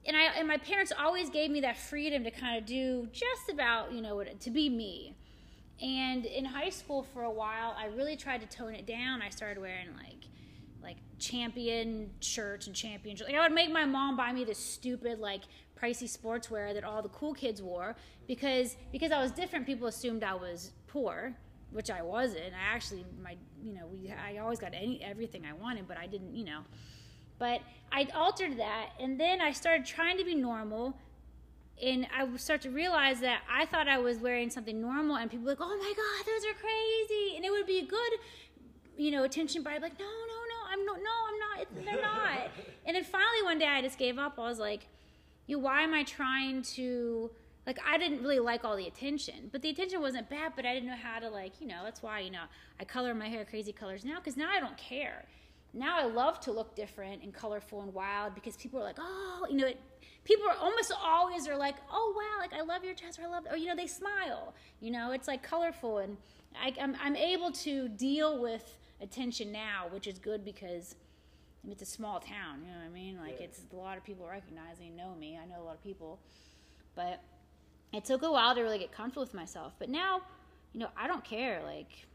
A: and I and my parents always gave me that freedom to kind of do just about you know to be me. And in high school for a while, I really tried to tone it down. I started wearing like like champion shirts and champion like I would make my mom buy me this stupid like pricey sportswear that all the cool kids wore because because I was different. People assumed I was poor which I wasn't. I actually my you know we I always got any everything I wanted but I didn't you know. But I altered that and then I started trying to be normal and I start to realize that I thought I was wearing something normal, and people were like, "Oh my God, those are crazy!" And it would be a good, you know, attention, but be like, "No, no, no, I'm no, no, I'm not. They're not." and then finally one day I just gave up. I was like, "You, why am I trying to?" Like I didn't really like all the attention, but the attention wasn't bad. But I didn't know how to like, you know. That's why you know I color my hair crazy colors now because now I don't care. Now I love to look different and colorful and wild because people are like, oh, you know, it, people are almost always are like, oh wow, like I love your dress or I love, or you know, they smile. You know, it's like colorful and I, I'm I'm able to deal with attention now, which is good because it's a small town. You know what I mean? Like yeah. it's a lot of people recognizing, know me. I know a lot of people, but it took a while to really get comfortable with myself. But now, you know, I don't care. Like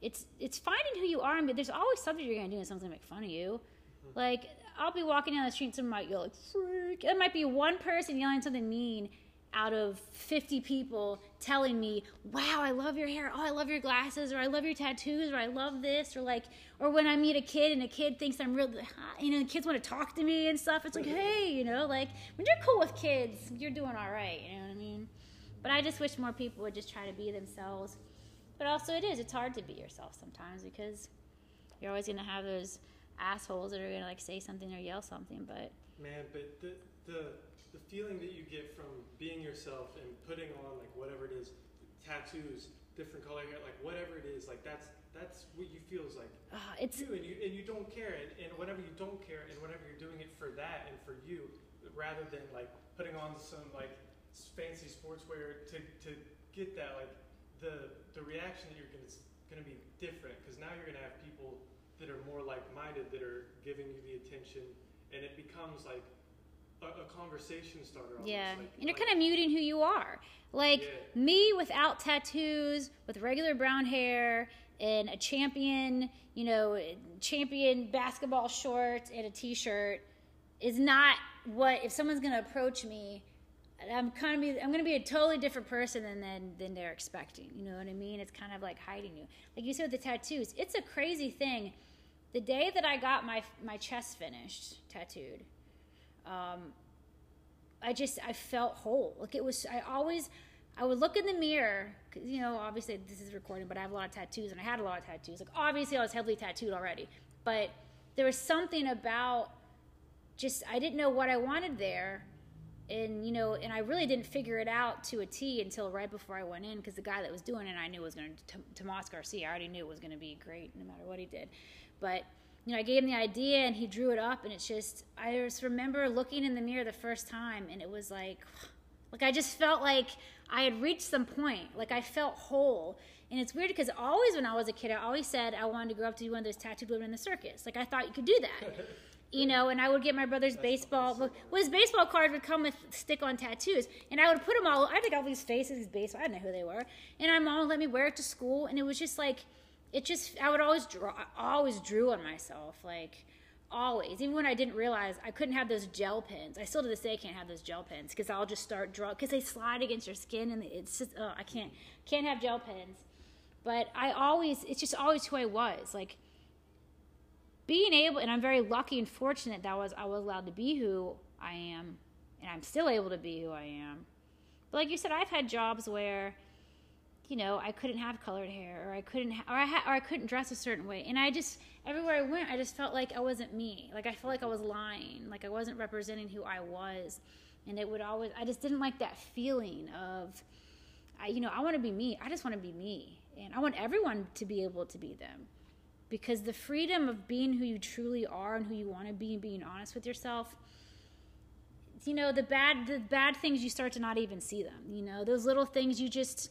A: it's it's finding who you are. Mean, there's always something you're gonna do and someone's gonna make fun of you. Mm-hmm. Like I'll be walking down the street, and someone might yell like "freak." It might be one person yelling something mean, out of 50 people telling me, wow, I love your hair. Oh, I love your glasses, or I love your tattoos, or I love this, or like, or when I meet a kid and a kid thinks I'm real, you know, the kids want to talk to me and stuff. It's like, hey, you know, like when you're cool with kids, you're doing all right. You know what I mean? But I just wish more people would just try to be themselves. But also, it is, it's hard to be yourself sometimes because you're always going to have those assholes that are going to like say something or yell something. But
B: man, but the, the, the feeling that you get from being yourself and putting on like whatever it is, tattoos, different color hair, like whatever it is, like that's that's what you feel is like
A: uh, it's
B: you and you and you don't care and, and whenever you don't care and whenever you're doing it for that and for you rather than like putting on some like fancy sportswear to, to get that like the the reaction that you're gonna gonna be different because now you're gonna have people that are more like-minded that are giving you the attention and it becomes like a, a conversation starter. Almost.
A: Yeah,
B: like,
A: and you're
B: like,
A: kind of muting who you are. Like
B: Yeah.
A: me without tattoos, with regular brown hair, and a champion, you know, champion basketball shorts and a t-shirt is not what if someone's gonna approach me. I'm kind of be, I'm gonna be a totally different person than, than than they're expecting. You know what I mean? It's kind of like hiding you. Like you said with the tattoos, it's a crazy thing. The day that I got my my chest finished tattooed, um, I just I felt whole. Like it was. I always I would look in the mirror. you know, obviously this is recording, but I have a lot of tattoos, and I had a lot of tattoos. Like obviously I was heavily tattooed already, but there was something about just I didn't know what I wanted there. And you know, and I really didn't figure it out to a T until right before I went in, because the guy that was doing it, I knew was going to Tomas Garcia. I already knew it was going to be great, no matter what he did. But you know, I gave him the idea, and he drew it up, and it's just I just remember looking in the mirror the first time, and it was like, like I just felt like I had reached some point, like I felt whole. And it's weird because always when I was a kid, I always said I wanted to grow up to be one of those tattooed women in the circus. Like I thought you could do that. you know, and I would get my brother's baseball. Well, his baseball card would come with stick-on tattoos, and I would put them all. I think all these faces, these baseball. I didn't know who they were, and my mom would let me wear it to school, and it was just like, it just. I would always draw. I always drew on myself, like always. Even when I didn't realize I couldn't have those gel pens. I still to this day can't have those gel pens because I'll just start draw because they slide against your skin, and it's just. Uh, I can't can't have gel pens. But I always. It's just always who I was, like being able and I'm very lucky and fortunate that was I was allowed to be who I am and I'm still able to be who I am. But like you said, I've had jobs where you know I couldn't have colored hair or I couldn't ha- or I ha- or I couldn't dress a certain way and I just everywhere I went I just felt like I wasn't me. Like I felt like I was lying, like I wasn't representing who I was. And it would always I just didn't like that feeling of I you know I want to be me. I just want to be me. And I want everyone to be able to be them because the freedom of being who you truly are and who you want to be and being honest with yourself you know the bad the bad things you start to not even see them you know those little things you just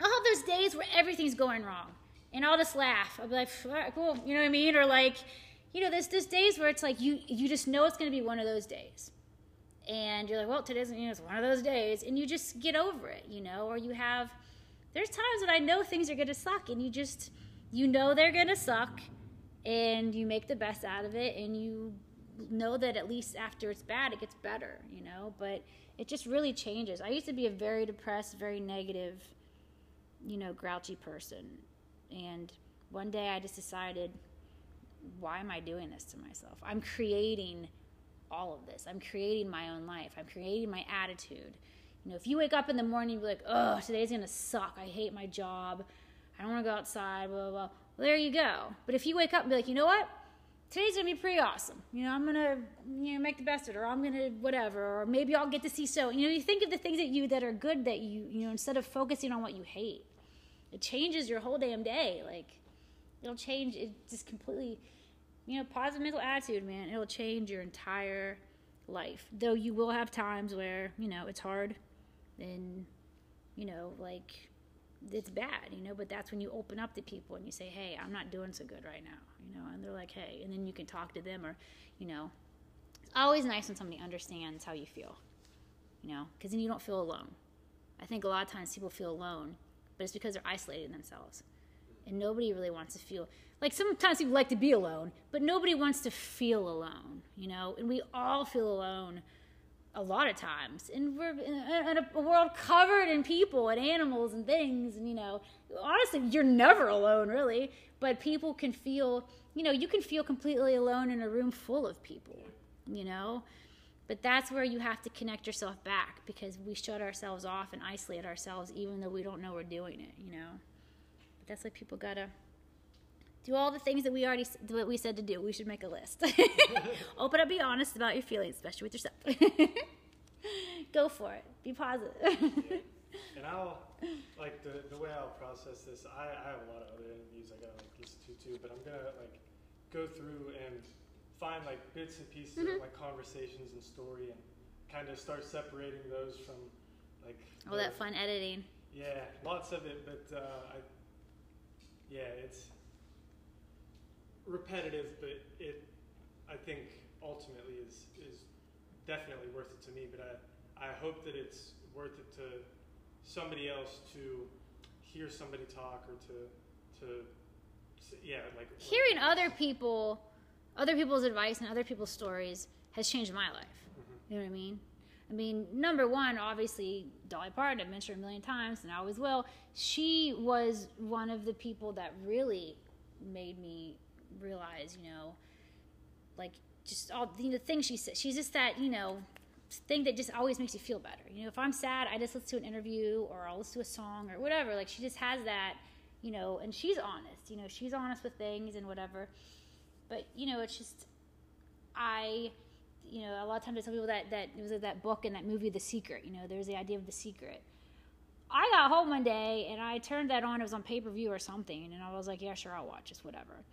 A: i'll have those days where everything's going wrong and i'll just laugh i'll be like "All right, cool you know what i mean or like you know there's there's days where it's like you you just know it's going to be one of those days and you're like, well, today's you know, it's one of those days, and you just get over it, you know, or you have. There's times when I know things are gonna suck, and you just you know they're gonna suck, and you make the best out of it, and you know that at least after it's bad, it gets better, you know. But it just really changes. I used to be a very depressed, very negative, you know, grouchy person, and one day I just decided, why am I doing this to myself? I'm creating all of this. I'm creating my own life. I'm creating my attitude. You know, if you wake up in the morning and be like, oh, today's gonna suck. I hate my job. I don't wanna go outside, blah, blah, blah. Well, there you go. But if you wake up and be like, you know what? Today's gonna be pretty awesome. You know, I'm gonna you know make the best of it, or I'm gonna whatever, or maybe I'll get to see so. You know, you think of the things that you that are good that you you know instead of focusing on what you hate. It changes your whole damn day. Like it'll change. It just completely you know, positive mental attitude, man, it'll change your entire life. Though you will have times where, you know, it's hard and, you know, like it's bad, you know, but that's when you open up to people and you say, hey, I'm not doing so good right now, you know, and they're like, hey, and then you can talk to them or, you know, it's always nice when somebody understands how you feel, you know, because then you don't feel alone. I think a lot of times people feel alone, but it's because they're isolating themselves. And nobody really wants to feel like sometimes people like to be alone, but nobody wants to feel alone, you know? And we all feel alone a lot of times. And we're in a, world covered in people and animals and things. And, you know, honestly, you're never alone, really. But people can feel, you know, you can feel completely alone in a room full of people, you know? But that's where you have to connect yourself back because we shut ourselves off and isolate ourselves even though we don't know we're doing it, you know? But that's like people gotta do all the things that we already what we said to do. We should make a list. Open up, be honest about your feelings, especially with yourself. Go for it. Be positive.
B: yeah. And I'll like the the way I'll process this. I, I have a lot of other interviews I gotta like listen to too, but I'm gonna like go through and find like bits and pieces mm-hmm. of like conversations and story and kind of start separating those from like
A: all that fun editing.
B: Yeah, lots of it, but uh, I yeah, it's repetitive, but it, I think, ultimately is is definitely worth it to me. But I, I hope that it's worth it to somebody else to hear somebody talk or to to yeah like
A: hearing like, other people other people's advice and other people's stories has changed my life mm-hmm. you know what i mean i mean number one obviously dolly parton i've mentioned her a million times and i always will she was one of the people that really made me realize, you know, like just all you know, the things she says. She's just that, you know, thing that just always makes you feel better. You know, if I'm sad, I just listen to an interview or I'll listen to a song or whatever. Like she just has that, you know, and she's honest. You know, she's honest with things and whatever. But you know, it's just I, you know, a lot of times I tell people that that it was that book and that movie, The Secret. You know, there's the idea of the secret. I got home one day and I turned that on. It was on pay per view or something, and I was like, "Yeah, sure, I'll watch this, whatever."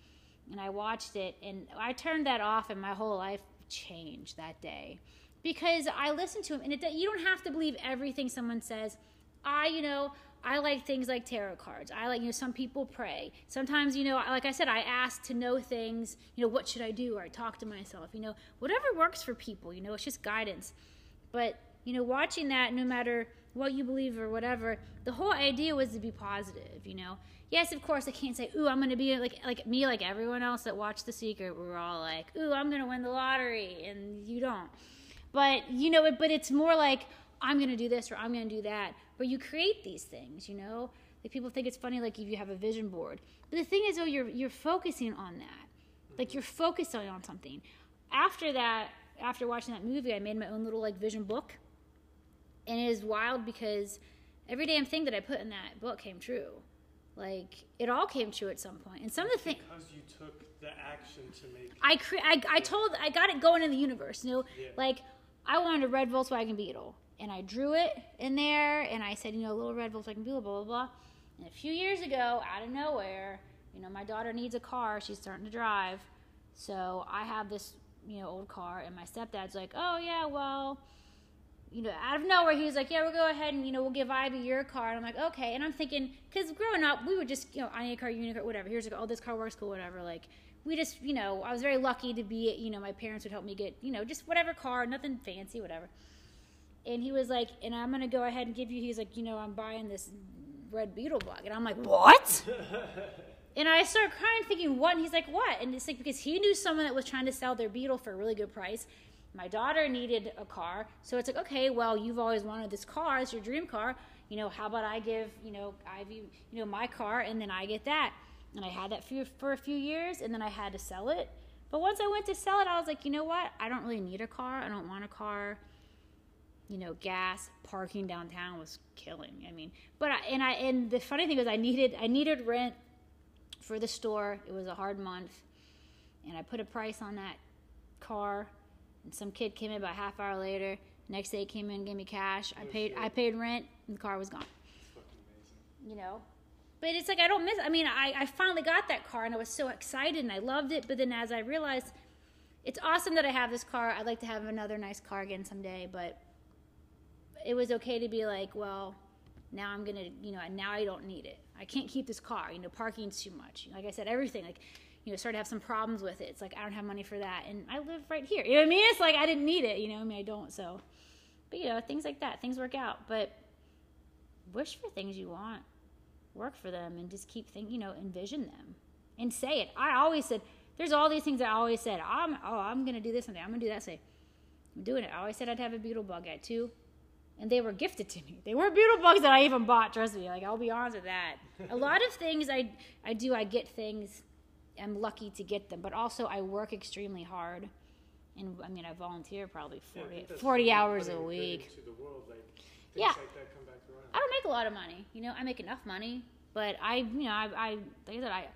A: And I watched it and I turned that off and my whole life changed that day because I listened to him and it, you don't have to believe everything someone says. I, you know, I like things like tarot cards. I like, you know, some people pray. Sometimes, you know, like I said, I ask to know things, you know, what should I do? Or I talk to myself, you know, whatever works for people, you know, it's just guidance. But, you know, watching that, no matter what you believe or whatever, the whole idea was to be positive, you know yes, of course, I can't say, ooh, I'm going to be like like me, like everyone else that watched The Secret. We're all like, ooh, I'm going to win the lottery, and you don't. But you know, but it's more like I'm going to do this or I'm going to do that. But you create these things, you know. Like people think it's funny, like if you have a vision board. But the thing is, though, you're you're focusing on that. Like you're focusing on something. After that, after watching that movie, I made my own little like vision book, and it is wild because every damn thing that I put in that book came true. Like it all came true at some point. and some of the things
B: because you took the action to make
A: I, cre- I i told i got it going in the universe you know? Yeah. like i wanted a red volkswagen beetle. And i drew it in there and i said you know a little red volkswagen beetle blah blah blah. And a few years ago out of nowhere you know my daughter needs a car. She's starting to drive. So i have this you know old car and my stepdad's like oh yeah well you know, out of nowhere, he was like, "Yeah, we'll go ahead and you know we'll give Ivy your car." And I'm like, "Okay." And I'm thinking, because growing up, we would just you know, I need a car, you need a car, whatever. Here's like, oh, this car works cool, whatever. Like, we just, you know, I was very lucky to be, you know, my parents would help me get, you know, just whatever car, nothing fancy, whatever. And he was like, and I'm gonna go ahead and give you. He's like, you know, I'm buying this red beetle bug, and I'm like, what? and I started crying, thinking, what? And he's like, what? And it's like because he knew someone that was trying to sell their beetle for a really good price. My daughter needed a car, so it's like, okay, well, you've always wanted this car, it's your dream car. You know, how about I give, you know, Ivy, you know, my car, and then I get that. And I had that for, for a few years, and then I had to sell it. But once I went to sell it, I was like, you know what? I don't really need a car. I don't want a car you know, gas, parking downtown was killing. I mean, but I, and I and the funny thing is, I needed I needed rent for the store. It was a hard month, and I put a price on that car. Some kid came in about half hour later. Next day, came in, and gave me cash. I paid. I paid rent, and the car was gone. You know. But it's like I don't miss. I mean, I, I finally got that car and I was so excited and I loved it. But then as I realized, it's awesome that I have this car. I'd like to have another nice car again someday. But it was okay to be like, well, now I'm gonna, you know, now I don't need it. I can't keep this car. You know, parking's too much. Like I said, everything. Like, you know, started to have some problems with it. It's like I don't have money for that, and I live right here. You know what I mean? It's like I didn't need it. You know, I mean, I don't. So, but you know, things like that, things work out. But wish for things you want, work for them, and just keep thinking. You know, envision them, and say it. I always said, there's all these things I always said. I'm, oh, I'm gonna do this someday. I'm gonna do that. Say, I'm doing it. I always said I'd have a beetle bug at two and they were gifted to me. They weren't beautiful bugs that I even bought. Trust me. Like I'll be honest with that. a lot of things I I do. I get things. I'm lucky to get them, but also I work extremely hard. And I mean, I volunteer probably 40,
B: think that's
A: 40 hours a week.
B: world, like,
A: Yeah.
B: like that come back around.
A: I don't make a lot of money. You know, I make enough money, but I, you know, I, I like I said, I,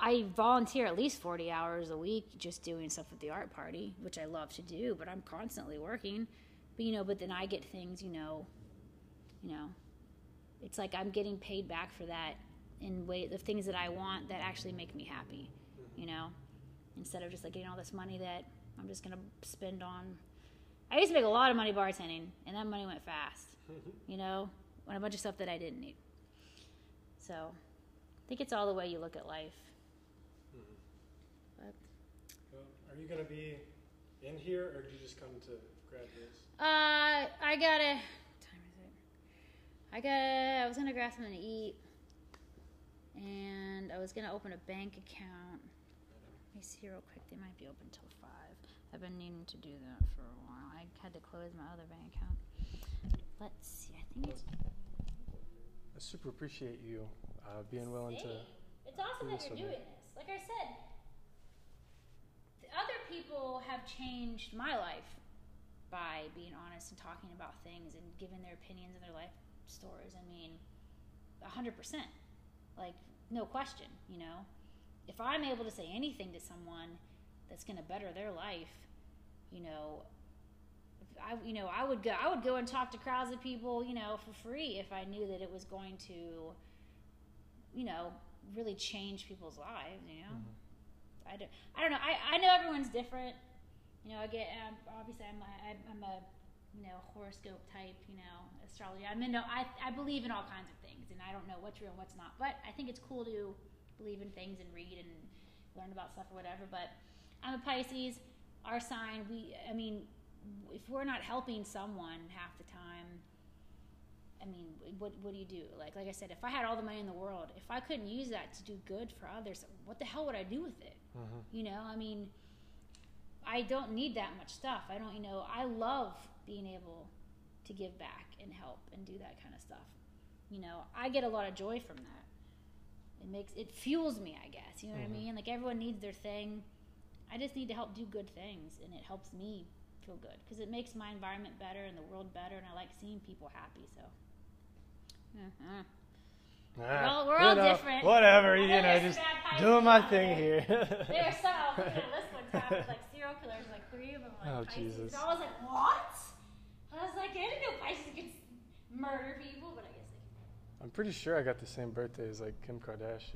A: I volunteer at least forty hours a week just doing stuff at the art party, which I love to do. But I'm constantly working. But you know, but then I get things, you know, you know, it's like I'm getting paid back for that in way the things that I want that actually make me happy. You know, instead of just like getting all this money that I'm just gonna spend on. I used to make a lot of money bartending, and that money went fast you know, on a bunch of stuff that I didn't need. So, I think it's all the way you look at life. But,
B: Well, are you gonna be in here, or did you just come to grab this?
A: uh, I gotta. What time is it? I got. I was gonna grab something to eat, and I was gonna open a bank account. Let me see real quick. They might be open till five. I've been needing to do that for a while. I had to close my other bank account. Let's see. I think it's
B: I super appreciate you uh, being willing to.
A: It's awesome that you're doing this. Like I said, the other people have changed my life by being honest and talking about things and giving their opinions and their life stories. I mean, a hundred percent, like no question. You know, if I'm able to say anything to someone that's going to better their life, you know, I you know I would go I would go and talk to crowds of people you know for free if I knew that it was going to you know really change people's lives you know I don't I don't know I, I know everyone's different you know I get um, obviously I'm a, I'm- I'm a you know horoscope type you know astrology I'm into I, I believe in all kinds of and I don't know what's real and what's not but I think it's cool to believe in things and read and learn about stuff or whatever but I'm a Pisces our sign we I mean if we're not helping someone half the time, I mean, what what do you do? Like like I said, if I had all the money in the world, if I couldn't use that to do good for others, what the hell would I do with it? Mm-hmm. You know, I mean, I don't need that much stuff. I don't, you know, I love being able to give back and help and do that kind of stuff. You know, I get a lot of joy from that. It makes it fuels me, I guess. You know what
B: Mhm.
A: I mean? Like everyone needs their thing. I just need to help do good things, and it helps me feel good because it makes my environment better and the world better, and I like seeing people happy. So, uh-huh.
B: Ah,
A: all- we're all
B: know,
A: different.
B: Whatever, you
A: know
B: just doing my thing
A: there.
B: here.
A: there are some. I was looking at a one time like serial killers, like three of them. Like
B: Oh,
A: Pisces.
B: Jesus.
A: I was like, what? I was like, I didn't know Pisces could murder people, but I guess they can.
B: I'm pretty sure I got the same birthday as like Kim Kardashian.